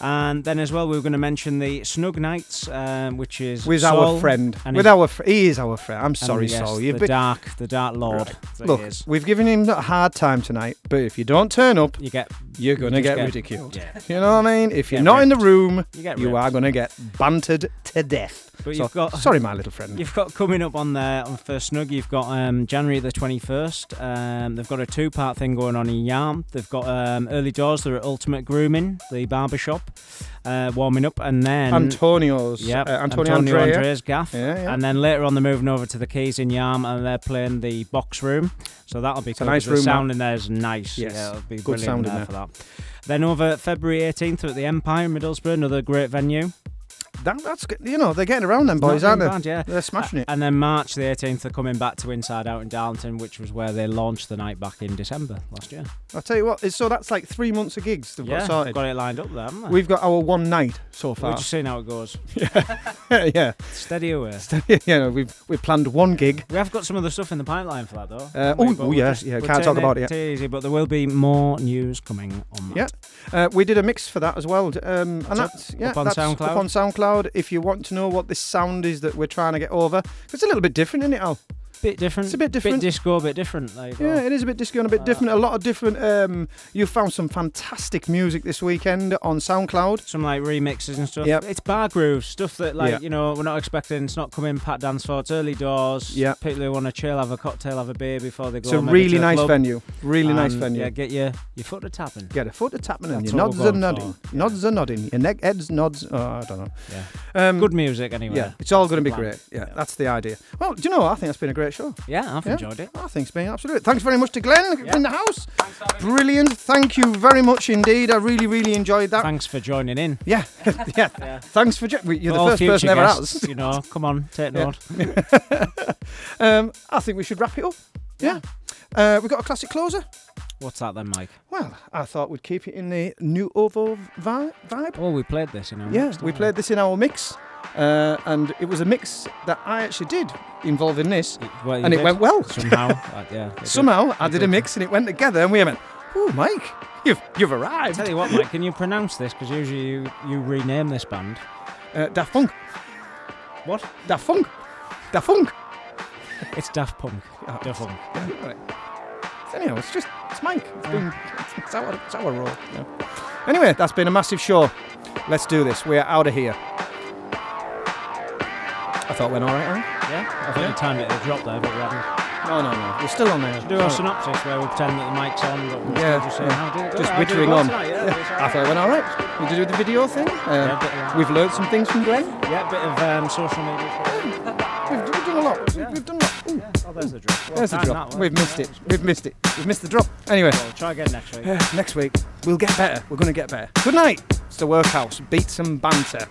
Speaker 2: And then as well, we were going to mention the Snug Nights, um, which is
Speaker 1: with
Speaker 2: Sol
Speaker 1: our friend.
Speaker 2: and
Speaker 1: With
Speaker 2: his-
Speaker 1: our fr- he is our friend. I'm sorry,
Speaker 2: yes,
Speaker 1: Sol.
Speaker 2: the
Speaker 1: You've been
Speaker 2: dark, the dark lord. he
Speaker 1: look. We've given him a hard time tonight, but if you don't turn up,
Speaker 2: you get
Speaker 1: you're gonna
Speaker 2: just
Speaker 1: get,
Speaker 2: get-
Speaker 1: ridiculed.
Speaker 2: yeah.
Speaker 1: You know what I mean? If you're
Speaker 2: Get
Speaker 1: not in the room,
Speaker 2: You
Speaker 1: you are gonna get bantered to death.
Speaker 2: But
Speaker 1: So-
Speaker 2: you've got
Speaker 1: sorry, my little friend. [LAUGHS]
Speaker 2: You've got coming up on there on First Snug. You've got um, January the twenty first. Um, they've got a two part thing going on in Yarm. They've got um, early doors. They're at Ultimate Grooming, the barbershop, uh, warming up, and then
Speaker 1: Antonio's.
Speaker 2: Yeah,
Speaker 1: uh, Antonio, Andrea.
Speaker 2: Andrea's gaff.
Speaker 1: Yeah, yeah.
Speaker 2: And then later on, they're moving over to the Keys in Yarm, and they're playing the box room. So that'll be
Speaker 1: a
Speaker 2: cool.
Speaker 1: nice
Speaker 2: 'cause
Speaker 1: room,
Speaker 2: The sound in there is nice.
Speaker 1: Yes,
Speaker 2: Yeah, it'll be
Speaker 1: good sound in
Speaker 2: there
Speaker 1: there.
Speaker 2: for that. Then over February 18th at the Empire in Middlesbrough, another great venue.
Speaker 1: That, that's good. You know, they're getting around them boys, aren't they?
Speaker 2: Bad, yeah.
Speaker 1: They're smashing it.
Speaker 2: And then March the 18th, they're coming back to Inside Out in Darlington, which was where they launched the night back in December last year.
Speaker 1: I'll tell you what. So that's like three months of gigs they've
Speaker 2: yeah,
Speaker 1: got sorted.
Speaker 2: got it lined up there, haven't they?
Speaker 1: We've got our one night so far.
Speaker 2: We're just seeing how it goes. [LAUGHS] [LAUGHS]
Speaker 1: yeah,
Speaker 2: Steady away. [LAUGHS]
Speaker 1: yeah. We've we've planned one gig.
Speaker 2: We have got some other stuff in the pipeline for that, though.
Speaker 1: Uh, oh, oh, yeah,
Speaker 2: just-
Speaker 1: yeah, can't talk about it yet.
Speaker 2: Easy, but there will be more news coming on that.
Speaker 1: Yeah, uh, we did a mix for that as well, um, and
Speaker 2: That's
Speaker 1: that's yeah,
Speaker 2: up on
Speaker 1: that's
Speaker 2: SoundCloud?
Speaker 1: Up on SoundCloud. If you want to know what this sound is that we're trying to get over. it's a little bit different, isn't it, Al?
Speaker 2: Bit different.
Speaker 1: It's a bit different.
Speaker 2: Bit disco, a bit different. Like,
Speaker 1: Yeah, it is a bit disco and a bit
Speaker 2: Uh,
Speaker 1: different. A lot of different. Um, you found some fantastic music this weekend on SoundCloud.
Speaker 2: Some like remixes and stuff.
Speaker 1: Yep.
Speaker 2: It's bar grooves, stuff that like
Speaker 1: Yeah.
Speaker 2: you know we're not expecting. It's not coming pat dance floor. It's early doors.
Speaker 1: Yeah.
Speaker 2: People who want to chill, have a cocktail, have a beer before they go.
Speaker 1: It's a really
Speaker 2: to
Speaker 1: nice
Speaker 2: club.
Speaker 1: venue. Really nice venue.
Speaker 2: Yeah, get your your foot to tapping.
Speaker 1: Get a foot of tapping and your nods
Speaker 2: we're
Speaker 1: nodding.
Speaker 2: for.
Speaker 1: Nods are nodding. Your neck heads nods. Oh, I don't know.
Speaker 2: Yeah.
Speaker 1: Um,
Speaker 2: Good music anyway.
Speaker 1: Yeah, it's all going to be
Speaker 2: plan.
Speaker 1: great. Yeah, that's the idea. Well, do you know what? I think it's been a great show.
Speaker 2: Yeah, I've
Speaker 1: Yeah.
Speaker 2: enjoyed it.
Speaker 1: I think it's been absolute. Thanks very much to Glen in the house. Brilliant. Thank you very much indeed. I really, really enjoyed that.
Speaker 2: Thanks for joining in.
Speaker 1: Yeah, [LAUGHS] [LAUGHS] yeah. Thanks for. Jo- you're
Speaker 2: For
Speaker 1: the first person ever
Speaker 2: guests,
Speaker 1: has.
Speaker 2: You know, come on, take
Speaker 1: Yeah.
Speaker 2: note. [LAUGHS]
Speaker 1: um, I think we should wrap it up. Yeah. Uh, we got a classic closer.
Speaker 2: What's that then, Mike?
Speaker 1: Well, I thought we'd keep it in the Nuovo vi- vibe.
Speaker 2: Oh, we played this in our
Speaker 1: Yeah,
Speaker 2: mix,
Speaker 1: we played this in our mix, uh, and it was a mix that I actually did involving this,
Speaker 2: Well,
Speaker 1: and it
Speaker 2: did.
Speaker 1: went well.
Speaker 2: somehow. [LAUGHS] uh, yeah, it did.
Speaker 1: Somehow I did a mix, and it went together, and we went, "Oh, Mike, you've you've arrived."
Speaker 2: Tell you what, Mike, can you pronounce this? Because usually you, you rename this band.
Speaker 1: Uh, Daft Punk.
Speaker 2: What?
Speaker 1: Daft Punk. Daft Punk.
Speaker 2: It's Daft Punk.
Speaker 1: Oh,
Speaker 2: Daft Punk.
Speaker 1: Yeah, right. Anyhow, it's just it's Mike. It's been it's our it's our role. yeah. Anyway, that's been a massive show. Let's do this. We are out of here. I thought it went all right, Aaron.
Speaker 2: Yeah? I thought you timed it to drop there, but we haven't.
Speaker 1: No, no, no. We're still on there.
Speaker 2: Do our synopsis where we pretend that the mic's on, but we're
Speaker 1: Yeah,
Speaker 2: just saying,
Speaker 1: yeah.
Speaker 2: how did it?
Speaker 1: Just wittering on.
Speaker 2: tonight? Yeah, [LAUGHS]
Speaker 1: Yeah. I thought it went all right. We did do the video thing. Uh,
Speaker 2: Yeah, of
Speaker 1: we've learned some things from Glen.
Speaker 2: Yeah, a bit of um, social media.
Speaker 1: We've, we've done a lot. We've done a lot. Ooh,
Speaker 2: Oh, there's the drop. Well
Speaker 1: there's the drop. We've missed it. We've missed it. We've missed the drop. Anyway,
Speaker 2: Well, try again next week.
Speaker 1: uh, next week we'll get better. We're going to get better. Good night. It's the workhouse. Beats and banter.